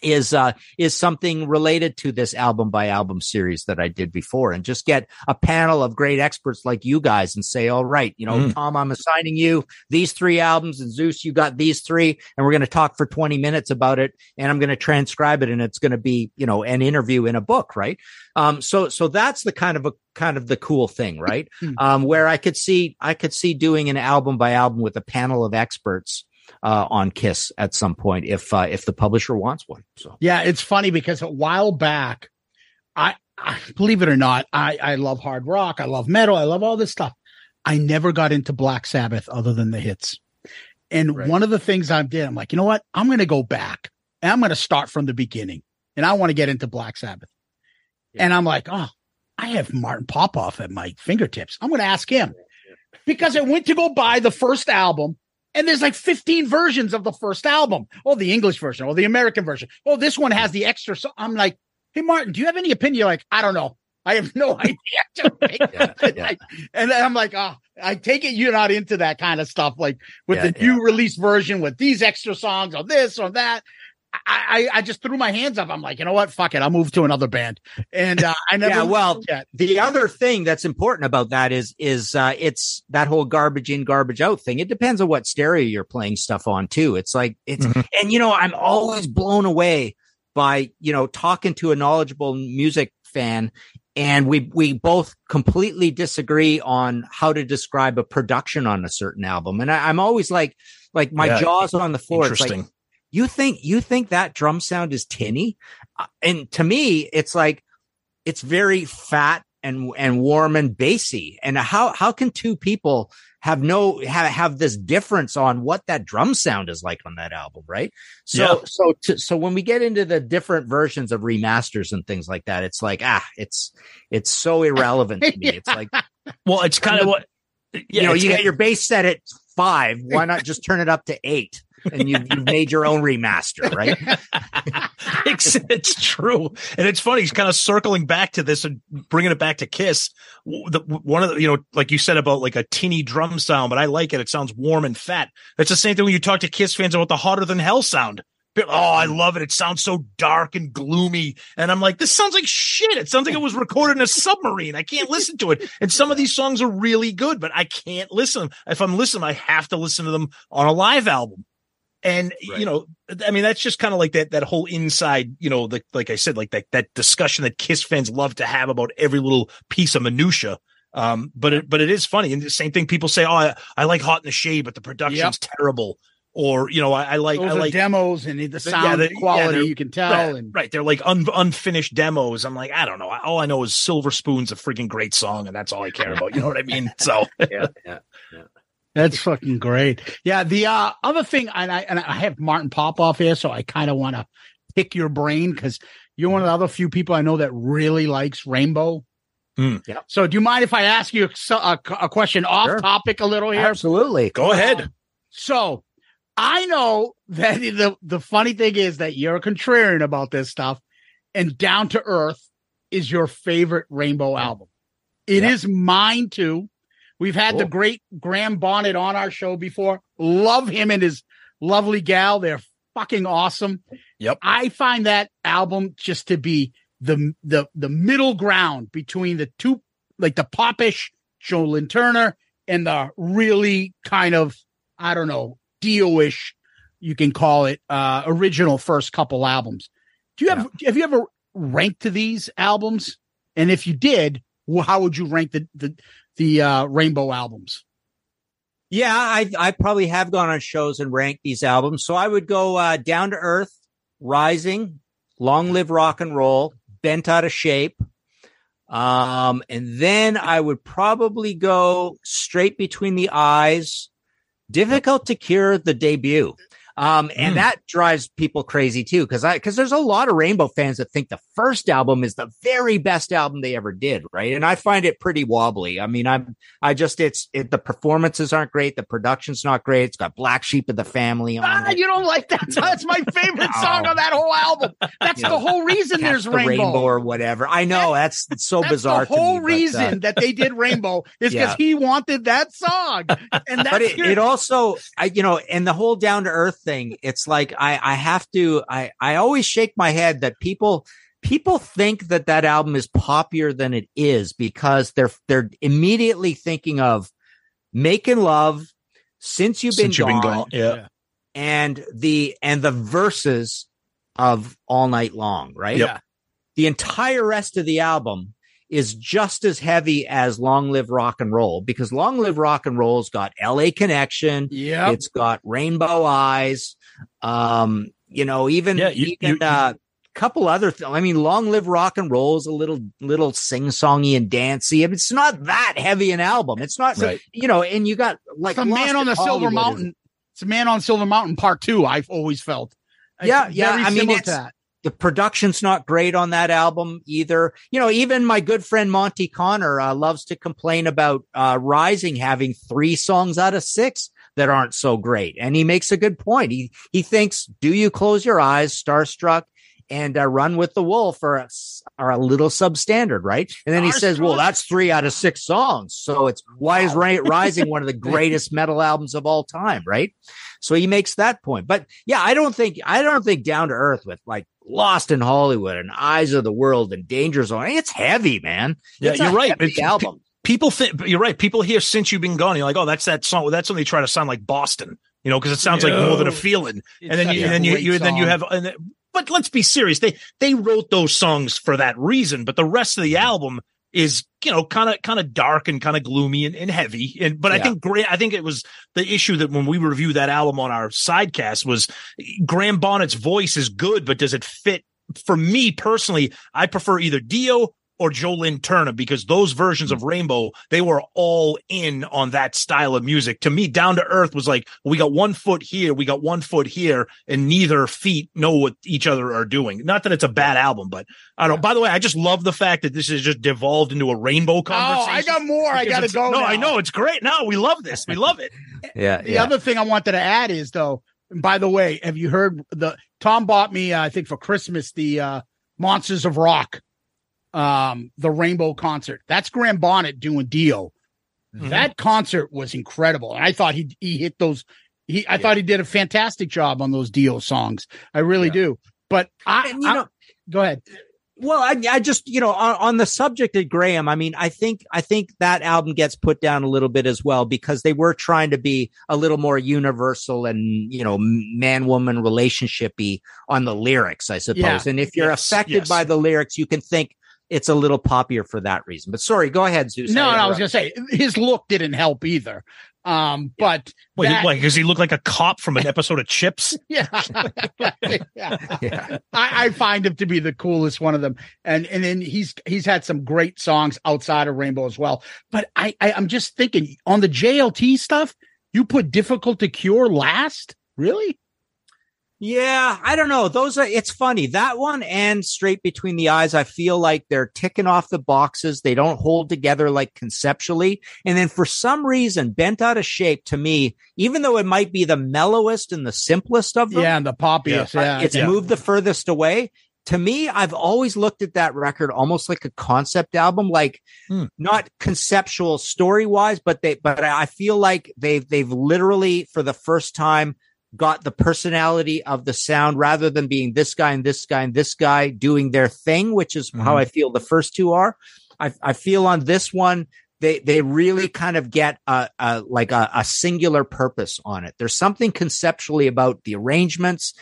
is uh is something related to this album by album series that I did before and just get a panel of great experts like you guys and say all right you know mm. Tom I'm assigning you these three albums and Zeus you got these three and we're going to talk for 20 minutes about it and I'm going to transcribe it and it's going to be you know an interview in a book right um so so that's the kind of a kind of the cool thing right hmm. um where I could see I could see doing an album by album with a panel of experts uh, on Kiss at some point if uh, if the publisher wants one. So yeah, it's funny because a while back, I, I believe it or not, I I love hard rock, I love metal, I love all this stuff. I never got into Black Sabbath other than the hits. And right. one of the things I did, I'm like, you know what? I'm going to go back and I'm going to start from the beginning and I want to get into Black Sabbath. Yeah. And I'm like, oh, I have Martin Popoff at my fingertips. I'm going to ask him because I went to go buy the first album and there's like 15 versions of the first album. Oh, the English version, or oh, the American version. Oh, this one has the extra. So I'm like, hey, Martin, do you have any opinion? You're like, I don't know. I have no idea. Yeah, yeah. And I'm like, oh, I take it you're not into that kind of stuff, like with Yeah, the new release version with these extra songs or this or that. I, I I just threw my hands up. I'm like, you know what? Fuck it. I'll move to another band. And uh, I never. yeah, well, yet. the other thing that's important about that is is uh, it's that whole garbage in, garbage out thing. It depends on what stereo you're playing stuff on too. It's like it's and you know I'm always blown away by you know talking to a knowledgeable music fan. And we we both completely disagree on how to describe a production on a certain album, and I, I'm always like, like my Yeah, jaws on the floor. It's like, Interesting. You think you think that drum sound is tinny? Uh, and to me it's like it's very fat and and warm and bassy. And how how can two people have no have, have this difference on what that drum sound is like on that album right? So Yeah. so to, so when we get into the different versions of remasters and things like that it's like ah it's it's so irrelevant to me. It's like Well, it's kind of what you know you got your bass set at five. Why not just turn it up to eight and you've, you've made your own remaster right it's, it's true, and it's funny. He's kind of circling back to this and bringing it back to Kiss. The, one of the, you know, like you said about like a tinny drum sound, but I like it. It sounds warm and fat. That's the same thing when you talk to Kiss fans about the hotter than hell sound. Oh, I love it. It sounds so dark and gloomy. And I'm like, this sounds like shit. It sounds like it was recorded in a submarine. I can't listen to it. And some of these songs are really good, but I can't listen. If I'm listening, I have to listen to them on a live album. And you know, I mean, that's just kind of like that that whole inside, you know, the, like I said, like that that discussion that Kiss fans love to have about every little piece of minutia. Um, but it but it is funny, and the same thing people say, oh, I, I like Hot in the Shade, but the production's terrible, or you know, I, I like Those I like demos and the yeah, sound the- yeah, quality they're- you can tell. right, and right, they're like un, unfinished demos. I'm like, I don't know. All I know is Silver Spoon's a freaking great song, and that's all I care about. You know what I mean? So yeah, yeah. That's fucking great. Yeah. The uh, other thing, and I and I have Martin Popoff here, so I kind of want to pick your brain because you're one of the other few people I know that really likes Rainbow. Mm. Yeah. So, do you mind if I ask you a, a, a question off Sure. topic a little here? Absolutely. go ahead. So, I know that the the funny thing is that you're a contrarian about this stuff, and Down to Earth is your favorite Rainbow album. It is mine too. We've had the great Graham Bonnet on our show before. Love him and his lovely gal. They're fucking awesome. Yep. I find that album just to be the the the middle ground between the two, like the popish Joe Lynn Turner and the really kind of I don't know Dio-ish, you can call it, uh, original first couple albums. Do you have have you ever ranked to these albums? And if you did, well, how would you rank the the the uh, Rainbow albums? Yeah, I I probably have gone on shows and ranked these albums. So I would go uh, Down to Earth, Rising, Long Live Rock and Roll, Bent Out of Shape. Um, and then I would probably go straight between the eyes. Difficult to cure the debut. Um, and Mm. that drives people crazy too. Cause I, cause there's a lot of Rainbow fans that think the first album is the very best album they ever did. Right. And I find it pretty wobbly. I mean, I'm, I just, it's, it, the performances aren't great. The production's not great. It's got Black Sheep of the Family on Ah, it. you don't like that? That's my favorite song on that whole album. That's You the know, whole reason Catch there's the Rainbow. or whatever. I know that's, it's so That's bizarre. the whole to me, but, uh, reason that they did Rainbow is because Yeah. he wanted that song, and that's but it, your- it also I you know and the whole down to earth thing it's like I I have to I I always shake my head that people people think that that album is poppier than it is because they're they're immediately thinking of making love since you've been Since you've gone, been gone, yeah. and the and the verses of all night long right Yep. Yeah. the entire rest of the album is just as heavy as Long Live Rock and Roll because Long Live Rock and Roll's got LA Connection. Yeah. It's got Rainbow Eyes. Um, you know, even, Yeah, you- even you- uh couple other th- I mean, Long Live Rock and Roll is a little little sing-songy and dancey. I mean, it's not that heavy an album. It's not Right. you know, and you got like a man on the Silver Hollywood Mountain. It's a man on Silver Mountain Part Two. I've always felt. Yeah, It's yeah. very I mean, it's, that. The production's not great on that album either. You know, even my good friend Monte Conner uh, loves to complain about uh, Rising having three songs out of six that aren't so great, and he makes a good point. He he thinks, "Do you close your eyes, Starstruck?" and uh, Run with the Wolf are, are a little substandard, right? And then he says, well, that's three out of six songs. So it's why is Ri- Rising one of the greatest metal albums of all time, right? So he makes that point. But yeah, I don't think, I don't think Down to Earth with like Lost in Hollywood and Eyes of the World and Danger Zone, it's heavy, man. Yeah, It's a you're right. heavy It's- album. People think you're right. People hear since you've been gone, you're like, oh, that's that song. That's when they try to sound like Boston, you know, because it sounds like more than a feeling. It's and then you, and then you, you then you have. And then, but let's be serious. They they wrote those songs for that reason. But the rest of the album is you know kind of kind of dark and kind of gloomy and, and heavy. And but I think Gra- I think it was the issue that when we review that album on our sidecast was Graham Bonnet's voice is good, but does it fit? For me personally, I prefer either Dio or Joe Lynn Turner because those versions of Rainbow, they were all in on that style of music. To me, Down to Earth was like, we got one foot here, we got one foot here, and neither feet know what each other are doing. Not that it's a bad album, but I don't. By the way, I just love the fact that this has just devolved into a rainbow conversation. Oh, conversation. I got more. I got to go. No, now. I know it's great. No, we love this. We love it. Yeah. The other thing I wanted to add is though, and by the way, have you heard the Tom bought me, uh, I think for Christmas, the uh, Monsters of Rock, um, the Rainbow concert. That's Graham Bonnet doing Dio. Mm-hmm. That concert was incredible. And I thought he he hit those. He I thought he did a fantastic job on those Dio songs. I really do. But I, And, you I- know- go ahead. Well, I, I just, you know, on, on the subject of Graham, I mean, I think, I think that album gets put down a little bit as well because they were trying to be a little more universal and, you know, man woman relationshipy on the lyrics, I suppose. Yeah. And if you're Yes, affected yes. by the lyrics, you can think it's a little poppier for that reason. But sorry, go ahead, Zeus. No, no, I was gonna say his look didn't help either. Um, but Wait, that- like, does he look like a cop from an episode of Chips? yeah, yeah. Yeah. I, I find him to be the coolest one of them, and and then he's he's had some great songs outside of Rainbow as well. But I, I I'm just thinking on the JLT stuff, you put difficult to cure last, really? Yeah, I don't know. Those are, it's funny. That one and straight between the eyes, I feel like they're ticking off the boxes. They don't hold together like conceptually. And then for some reason, bent out of shape to me, even though it might be the mellowest and the simplest of them, Yeah, and the poppiest. Yeah, it's yeah. moved the furthest away. To me, I've always looked at that record almost like a concept album, like Hmm. not conceptual story wise, but they, but I feel like they've, they've literally for the first time got the personality of the sound rather than being this guy and this guy and this guy doing their thing, which is how mm-hmm. I feel the first two are. I, I feel on this one, they, they really kind of get a, a like a, a singular purpose on it. There's something conceptually about the arrangements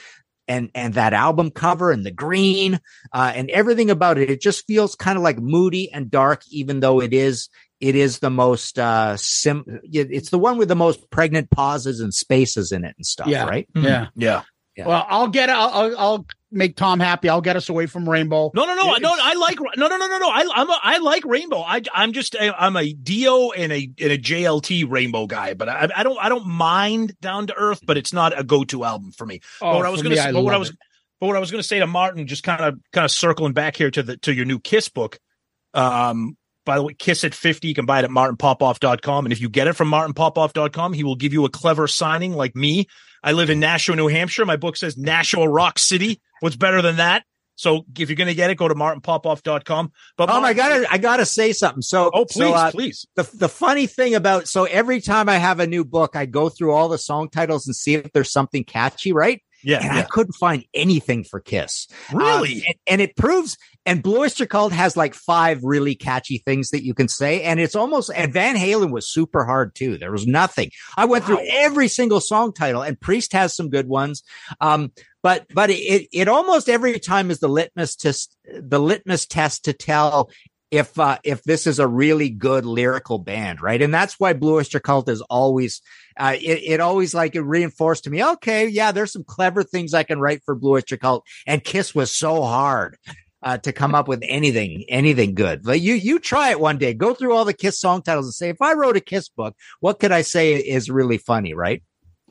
and, and that album cover and the green, uh, and everything about it. It just feels kind of like moody and dark, even though it is, it is the most, uh, sim, it's the one with the most pregnant pauses and spaces in it and stuff, Yeah. right? Yeah. Yeah. Yeah. Well, I'll get I'll, I'll I'll make Tom happy. I'll get us away from Rainbow. No, no, no, It- no. I like no, no, no, no, no. I, I'm a, I like Rainbow. I, I'm just a, I'm a Dio and a and a JLT Rainbow guy, but I, I don't I don't mind Down to Earth, but it's not a go to album for me. Oh, but what I was gonna say, but what I was, it. but what I was gonna say to Martin, just kind of kind of circling back here to the to your new Kiss book. Um, by the way, Kiss at 50, you can buy it at martinpopoff.com. And if you get it from martinpopoff.com, he will give you a clever signing like me. I live in Nashua, New Hampshire. My book says Nashua Rock City. What's better than that? So if you're going to get it, go to martinpopoff.com. But Oh, I Martin- gotta, I gotta say something. So, Oh, please, so, uh, please. The the funny thing about so every time I have a new book, I go through all the song titles and see if there's something catchy, right? Yeah, and I couldn't find anything for Kiss. Really? Um, and, and it proves. And Blue Oyster Cult has like five really catchy things that you can say, and it's almost. And Van Halen was super hard too. There was nothing. I went through every single song title, and Priest has some good ones. Um, but but it it almost every time is the litmus test the litmus test to tell if uh, if this is a really good lyrical band, right? And that's why Blue Oyster Cult is always uh, it, it always like it reinforced to me. Okay, yeah, there's some clever things I can write for Blue Oyster Cult, and Kiss was so hard. Uh, to come up with anything, anything good. But you, you try it one day. Go through all the Kiss song titles and say, if I wrote a Kiss book, what could I say is really funny, right?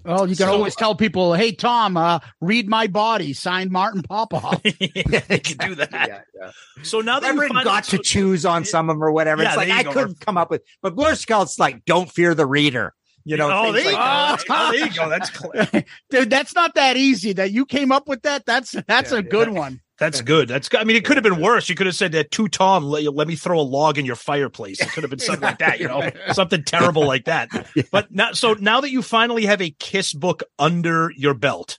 Well, you can So- always tell people, "Hey, Tom, uh, read my body." Signed, Martin Popoff. they can do that. So now that I've you got to choose on some of them or whatever. Yeah, it's like there you I go. couldn't come up with, but Blur Scout's like, don't fear the reader. You know, oh, there you like go. that. Oh, there you go. That's clever. Dude, that's not that easy. That you came up with that. That's that's a good one. That's good. That's good. I mean, it could have been worse. You could have said that to Tom, let, let me throw a log in your fireplace. It could have been something like that, you know, something terrible like that. But now, so now that you finally have a Kiss book under your belt,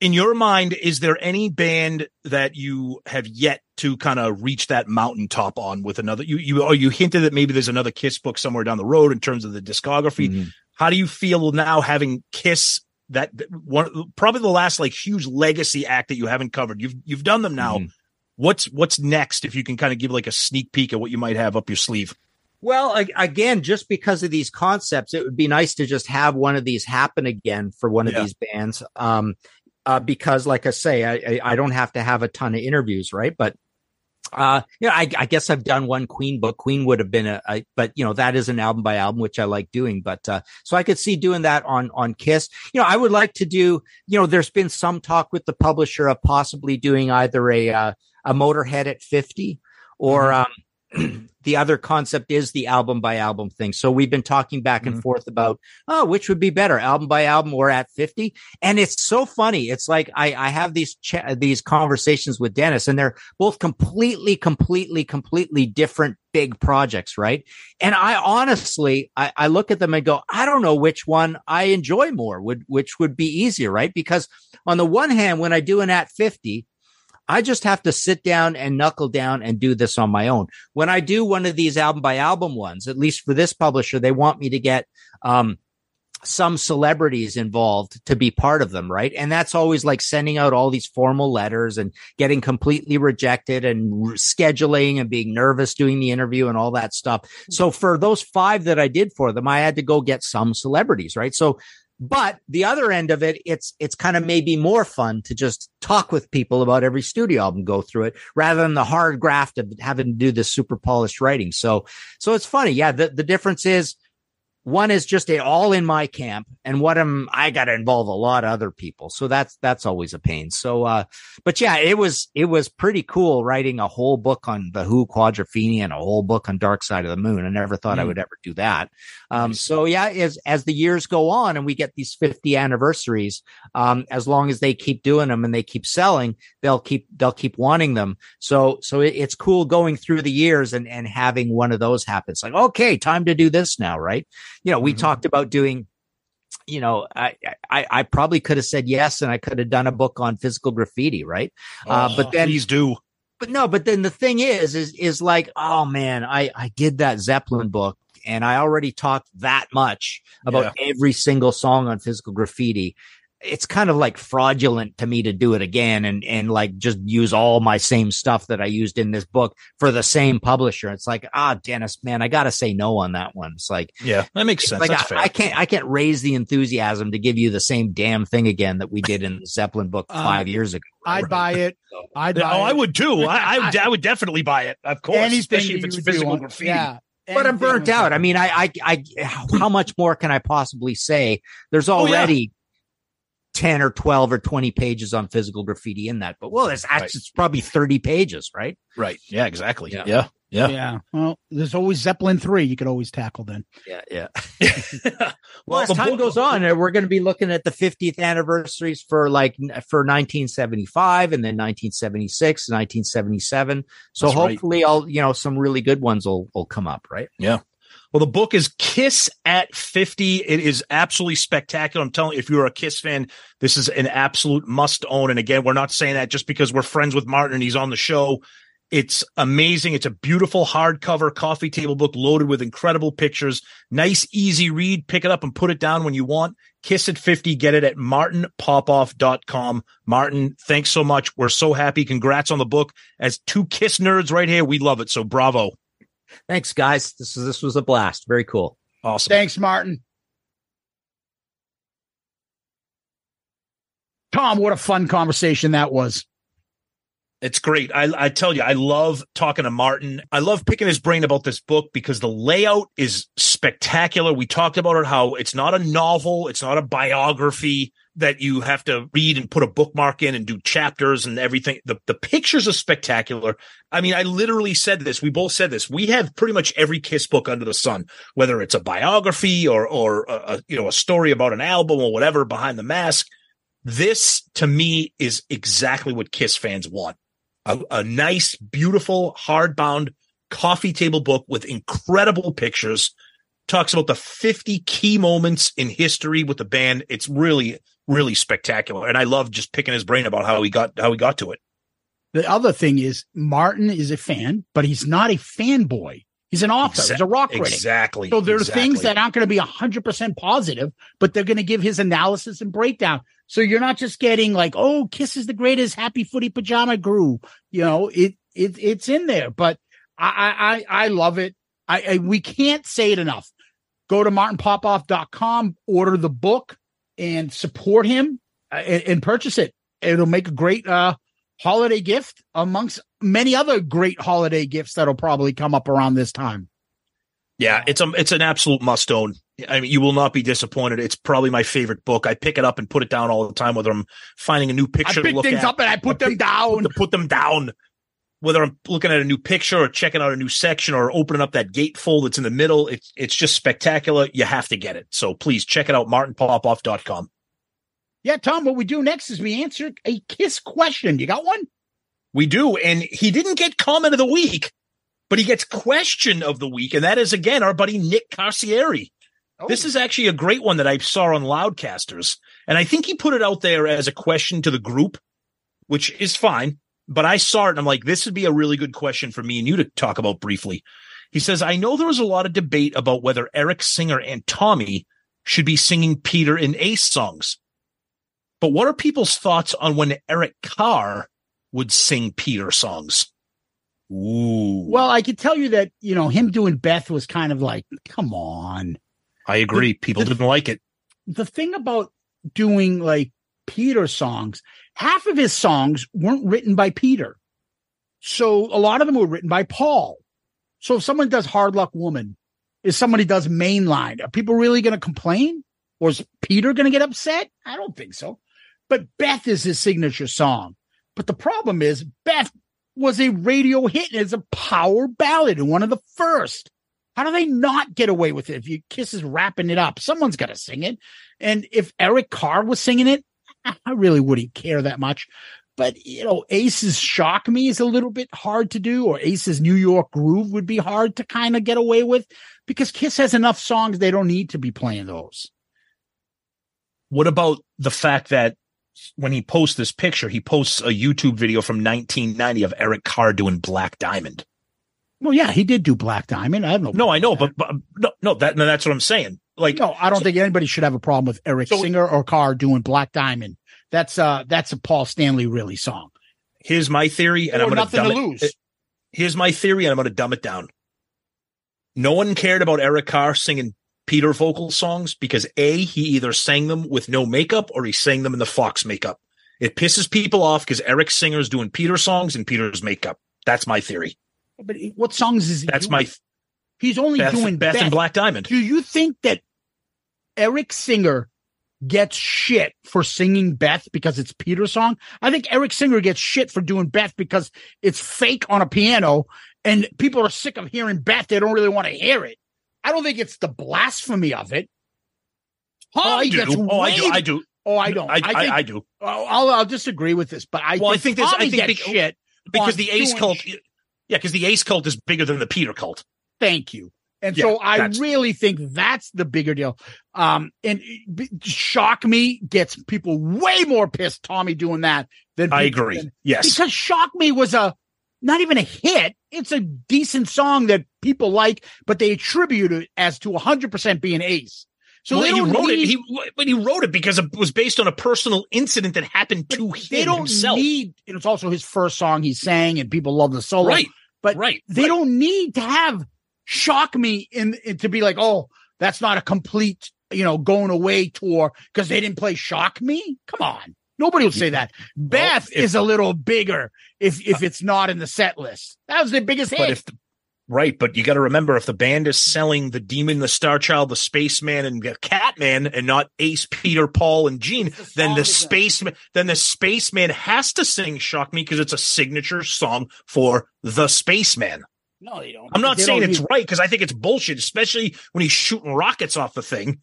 in your mind, is there any band that you have yet to kind of reach that mountaintop on with another? You you or you hinted that maybe there's another Kiss book somewhere down the road in terms of the discography. Mm-hmm. How do you feel now having Kiss that one probably the last like huge legacy act that you haven't covered? You've you've done them now. Mhm. What's what's next? If you can kind of give like a sneak peek at what you might have up your sleeve. Well, again, just because of these concepts, it would be nice to just have one of these happen again for one of Yeah. these bands. Um, uh, because, like I say, I, I don't have to have a ton of interviews, right? But uh, you know, I, I guess I've done one Queen book. Queen would have been a, a, but you know, that is an album by album, which I like doing. But uh, so I could see doing that on on Kiss. You know, I would like to do. You know, there's been some talk with the publisher of possibly doing either a uh, a Motorhead at 50 or um, the other concept is the album by album thing. So we've been talking back and mm-hmm. forth about, oh, which would be better, album by album or at 50. And it's so funny. It's like I, I have these, cha- these conversations with Dennis and they're both completely, completely, completely different big projects. Right. And I honestly, I, I look at them and go, I don't know which one I enjoy more would, which would be easier. Right. Because on the one hand, when I do an at 50, I just have to sit down and knuckle down and do this on my own. When I do one of these album by album ones, at least for this publisher, they want me to get, um, some celebrities involved to be part of them, right? And that's always like sending out all these formal letters and getting completely rejected and scheduling and being nervous doing the interview and all that stuff. So for those five that I did for them, I had to go get some celebrities, right? So but the other end of it, it's it's kind of maybe more fun to just talk with people about every studio album, go through it, rather than the hard graft of having to do this super polished writing. So so it's funny, yeah. The the difference is one is just a all in my camp, and what am I got to involve a lot of other people. So that's that's always a pain. So uh, but yeah, it was it was pretty cool writing a whole book on the Who Quadrophenia and a whole book on Dark Side of the Moon. I never thought I Mm. would ever do that. Um, so yeah, as as the years go on and we get these 50 anniversaries, um, as long as they keep doing them and they keep selling, they'll keep they'll keep wanting them. So so it, it's cool going through the years and and having one of those happen. It's like okay, time to do this now, right? You know, we talked about doing you know, I, I, I probably could have said yes, and I could have done a book on physical graffiti, right? uh, Oh, but then please do. but no, but then the thing is, is, is like, oh man, I, I did that Zeppelin book and I already talked that much about every single song on physical graffiti. It's kind of like fraudulent to me to do it again and, and like just use all my same stuff that I used in this book for the same publisher. It's like, ah, Dennis, man, I got to say no on that one. It's like, Yeah, that makes sense. like That's I, fair. I can't, I can't raise the enthusiasm to give you the same damn thing again that we did in the Zeppelin book Uh, five years ago. I'd buy it. I'd oh, buy I would too. I, I, would- I would definitely buy it. Of course, Anything especially if it's you would do physical graffiti. Yeah. but I'm burnt out. I mean, I, I, I, how much more can I possibly say? There's Oh, yeah. already 10 or 12 or 20 pages on physical graffiti in that, but well, it's actually, Right. it's probably 30 pages, right? Right. Yeah, exactly. Yeah. Yeah. Yeah. Yeah. Well, there's always Zeppelin three. You could always tackle then. Yeah. Yeah. well, Well, as time book- goes on, we're going to be looking at the 50th anniversaries for like for 1975 and then 1976, 1977. So That's right. hopefully, I'll you know some really good ones will will come up, right? Yeah. Well, the book is Kiss at 50. It is absolutely spectacular. I'm telling you, if you're a Kiss fan, this is an absolute must own. And again, we're not saying that just because we're friends with Martin and he's on the show. It's amazing. It's a beautiful hardcover coffee table book loaded with incredible pictures. Nice, easy read. Pick it up and put it down when you want. Kiss at 50. Get it at martinpopoff.com. Martin, thanks so much. We're so happy. Congrats on the book. As two Kiss nerds right here, we love it. So bravo. Thanks, guys. This is this was a blast. Very cool. Awesome. Thanks, Martin. Tom, what a fun conversation that was. It's great. I, I tell you, I love talking to Martin. I love picking his brain about this book because the layout is spectacular. We talked about it, how it's not a novel. It's not a biography that you have to read and put a bookmark in and do chapters and everything. The, the pictures are spectacular. I mean, I literally said this. We both said this. We have pretty much every Kiss book under the sun, whether it's a biography or, or a, you know, a story about an album or whatever behind the mask This to me is exactly what Kiss fans want. A, a nice, beautiful, hardbound coffee table book with incredible pictures. Talks about the 50 key moments in history with the band. It's really, really spectacular. And I love just picking his brain about how he got how he got to it. The other thing is Martin is a fan, but he's not a fanboy. He's an author. Exa- he's a rock critic. Exactly. So there are exactly. things that aren't going to be 100% positive, but they're going to give his analysis and breakdown. So you're not just getting like, oh, Kiss is the greatest happy footy pajama grew. You know, it, it, it's in there, but I, I, I love it. I, I, we can't say it enough. Go to martinpopoff.com, order the book and support him uh, and, and purchase it. It'll make a great, uh, holiday gift amongst many other great holiday gifts that'll probably come up around this time. Yeah, it's a it's an absolute must own. I mean, you will not be disappointed. It's probably my favorite book. I pick it up and put it down all the time, whether I'm finding a new picture I to pick look things at, up and I put them down. to put them down. Whether I'm looking at a new picture or checking out a new section or opening up that gatefold that's in the middle, it's it's just spectacular. You have to get it. So please check it out, martinpopoff.com. Yeah, Tom, what we do next is we answer a kiss question. You got one? We do. And he didn't get comment of the week, but he gets question of the week. And that is again our buddy Nick Carcieri. Oh. This is actually a great one that I saw on Loudcasters. And I think he put it out there as a question to the group, which is fine. But I saw it and I'm like, this would be a really good question for me and you to talk about briefly. He says, I know there was a lot of debate about whether Eric Singer and Tommy should be singing Peter and Ace songs. But what are people's thoughts on when Eric Carr would sing Peter songs? Ooh. Well, I could tell you that, you know, him doing Beth was kind of like, come on. I agree. People didn't like it. The thing about doing like Peter songs, half of his songs weren't written by Peter. So a lot of them were written by Paul. So if someone does Hard Luck Woman, if somebody does Mainline, are people really going to complain? Or is Peter going to get upset? I don't think so. But Beth is his signature song. But the problem is Beth was a radio hit and it's a power ballad and one of the first. How do they not get away with it? If you Kiss is wrapping it up, someone's got to sing it. And if Eric Carr was singing it, I really wouldn't care that much. But you know, Ace's "Shock Me" is a little bit hard to do, or Ace's "New York Groove" would be hard to kind of get away with because Kiss has enough songs; they don't need to be playing those. What about the fact that when he posts this picture, he posts a YouTube video from 1990 of Eric Carr doing Black Diamond? Well, yeah, he did do Black Diamond. I have no. No, I know, but, but no, no, that no, that's what I'm saying. Like, no, I don't think anybody should have a problem with Eric So- Singer or Carr doing Black Diamond. That's uh, that's a Paul Stanley really song. here's my theory, and I'm going to it- lose. Here's my theory, and I'm going to dumb it down. No one cared about Eric Carr singing Peter vocal songs because a he either sang them with no makeup or he sang them in the Fox makeup. It pisses people off because Eric Singer's doing Peter songs in Peter's makeup. That's my theory. But what songs is he? That's doing? my He's only Beth, doing Beth and Black Diamond. Do you think that Eric Singer gets shit for singing Beth because it's Peter's song? I think Eric Singer gets shit for doing Beth because it's fake on a piano and people are sick of hearing Beth. They don't really want to hear it. I don't think it's the blasphemy of it. Oh, I do. gets Oh, I do. I do. Oh, I don't. I, I, think, I do. Oh, I'll, I'll disagree with this, but I Well, I think think this. I think be- shit because the Ace cult. Yeah, because the Ace cult is bigger than the Peter cult. Thank you. And Yeah, so I really think that's the bigger deal. Um, and b- shock me gets people way more pissed. Tommy doing that than I agree. than- Yes. because shock me was a not even a hit. It's a decent song that people like, but they attribute it as to 100 percent being Ace. So well, they he wrote need, it. He but he wrote it because it was based on a personal incident that happened to him they don't himself. need. and It's also his first song he sang, and people love the solo. Right. But right. they right. don't need to have shock me in, in to be like, oh, that's not a complete, you know, going away tour because they didn't play shock me. Come on. Nobody will say that. Beth if- is a little bigger if if uh, it's not in the set list. That was their biggest hit. But if right, but you got to remember if the band is selling the Demon, the Star Child, the Spaceman, and the Catman, and not Ace, Peter, Paul, and Gene, then the spaceman, then the Spaceman has to sing "Shock Me" because it's a signature song for the Spaceman. No, they don't. I'm not They saying it's need- right because I think it's bullshit, especially when he's shooting rockets off the thing.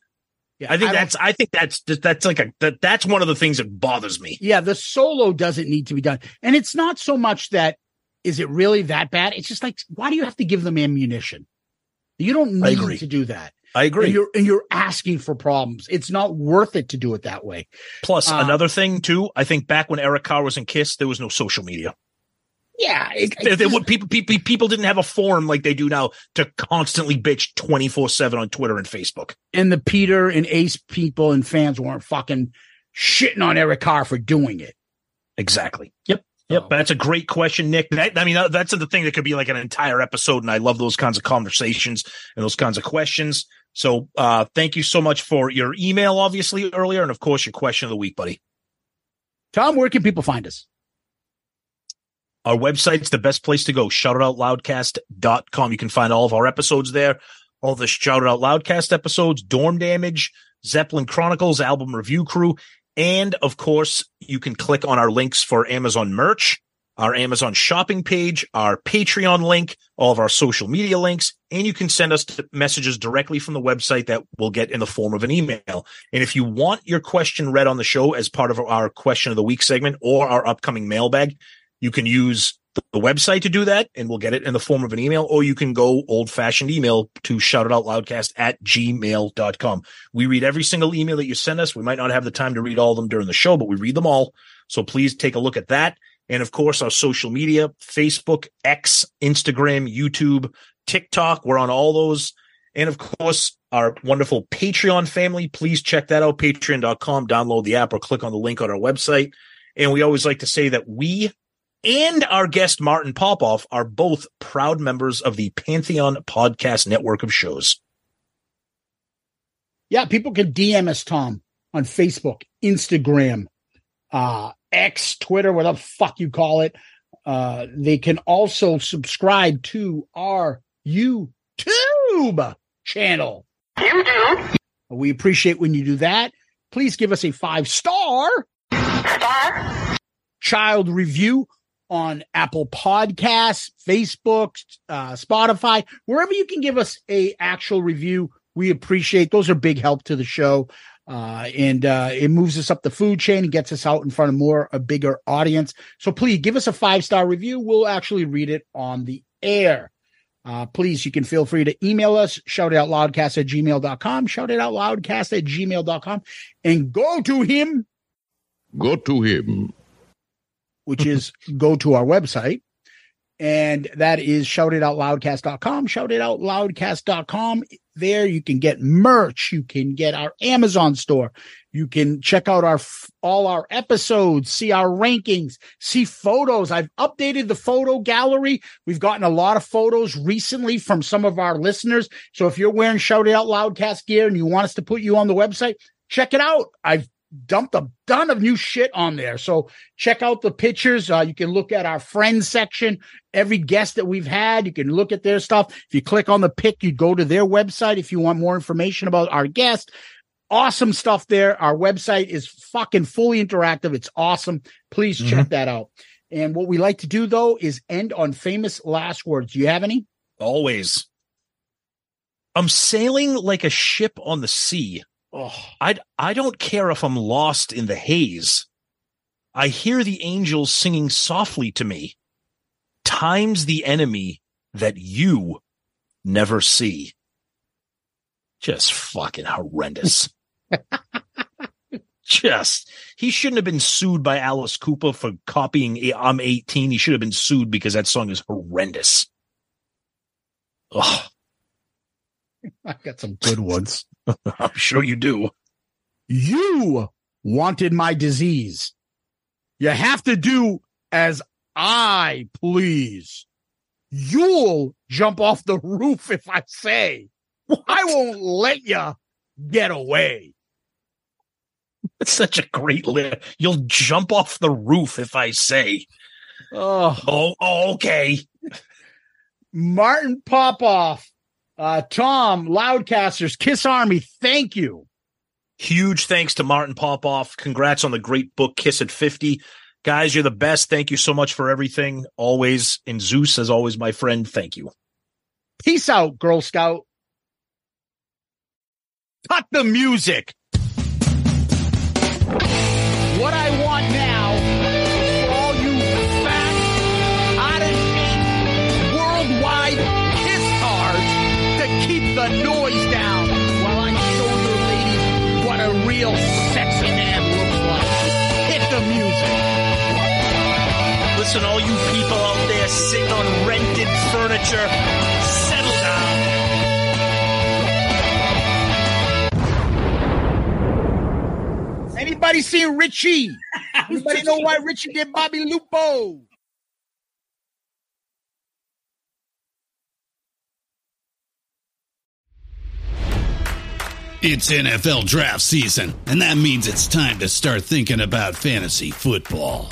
I think I that's I think that's that's like a that, that's one of the things that bothers me. Yeah, the solo doesn't need to be done. And it's not so much that is it really that bad? It's just like why do you have to give them ammunition? You don't need agree. to do that. I agree. And you're and you're asking for problems. It's not worth it to do it that way. Plus, Uh, another thing too. I think back when Eric Carr was in Kiss, there was no social media. Yeah, it, There, there would people, people people didn't have a forum like they do now to constantly bitch twenty four seven on Twitter and Facebook. and the Peter and Ace people and fans weren't fucking shitting on Eric Carr for doing it. Exactly. Yep. Yep. That's a great question, Nick. That, I mean, that's the thing that could be like an entire episode. And I love those kinds of conversations and those kinds of questions. So, uh, thank you so much for your email, obviously earlier. And of course, your question of the week, buddy. Tom, where can people find us? Our website's the best place to go. Shoutitoutloudcast.com. You can find all of our episodes there. All the Shout Out Loudcast episodes, Dorm Damage, Zeppelin Chronicles, Album Review Crew. And of course, you can click on our links for Amazon merch, our Amazon shopping page, our Patreon link, all of our social media links, and you can send us messages directly from the website that we'll get in the form of an email. And if you want your question read on the show as part of our question of the week segment or our upcoming mailbag, you can use the, website to do that and we'll get it in the form of an email, or you can go old fashioned email to shoutitoutloudcast at gmail.com. We read every single email that you send us. We might not have the time to read all of them during the show, but we read them all. So please take a look at that. And of course, our social media, Facebook, X, Instagram, YouTube, TikTok. We're on all those. And of course, our wonderful Patreon family. Please check that out. Patreon.com, download the app or click on the link on our website. And we always like to say that we and our guest Martin Popoff are both proud members of the Pantheon Podcast Network of shows. Yeah, people can DM us, Tom, on Facebook, Instagram, uh, X, Twitter, whatever the fuck you call it. Uh, they can also subscribe to our YouTube channel. YouTube. We appreciate when you do that. Please give us a five star child review on Apple Podcasts, Facebook, uh, Spotify, wherever you can give us a actual review. We appreciate those are big help to the show. Uh, and uh, it moves us up the food chain and gets us out in front of more a bigger audience. So please give us a five star review. We'll actually read it on the air. Uh, please, you can feel free to email us, shout it out loudcast at gmail.com, shout it out loudcast at gmail.com, and go to him, Go to him. Which is go to our website. And that is shoutitoutloudcast.com, shoutitoutloudcast.com. There you can get merch. You can get our Amazon store. You can check out our, all our episodes, see our rankings, see photos. I've updated the photo gallery. We've gotten a lot of photos recently from some of our listeners. So if you're wearing Shout It Out Loudcast gear and you want us to put you on the website, check it out. I've dumped a ton of new shit on there. So check out the pictures. Uh, you can look at our friends section. Every guest that we've had, you can look at their stuff. If you click on the pic, you go to their website if you want more information about our guest. Awesome stuff there. Our website is fucking fully interactive. It's awesome. Please check that out. And what we like to do though is end on famous last words. Do you have any? Always. I'm sailing like a ship on the sea. Oh, I I don't care if I'm lost in the haze. I hear the angels singing softly to me. Time's the enemy that you never see. Just fucking horrendous. Just he shouldn't have been sued by Alice Cooper for copying I'm 18. He should have been sued because that song is horrendous. Ugh, I got some good ones. I'm sure you do. You wanted my disease. You have to do as I please. You'll jump off the roof if I say. I won't let you get away. It's such a great lyric. You'll jump off the roof if I say. Oh, Oh, oh, okay. Martin Popoff, uh, Tom, Loudcasters, Kiss Army, thank you. Huge thanks to Martin Popoff. Congrats on the great book, Kiss at 50. Guys, you're the best. Thank you so much for everything. Always. And Zeus, as always, my friend, thank you. Peace out, Girl Scout. Cut the music. Listen, all you people out there sitting on rented furniture, settle down. Anybody seen Richie? Anybody know why Richie did Bobby Lupo? It's NFL draft season, and that means it's time to start thinking about fantasy football.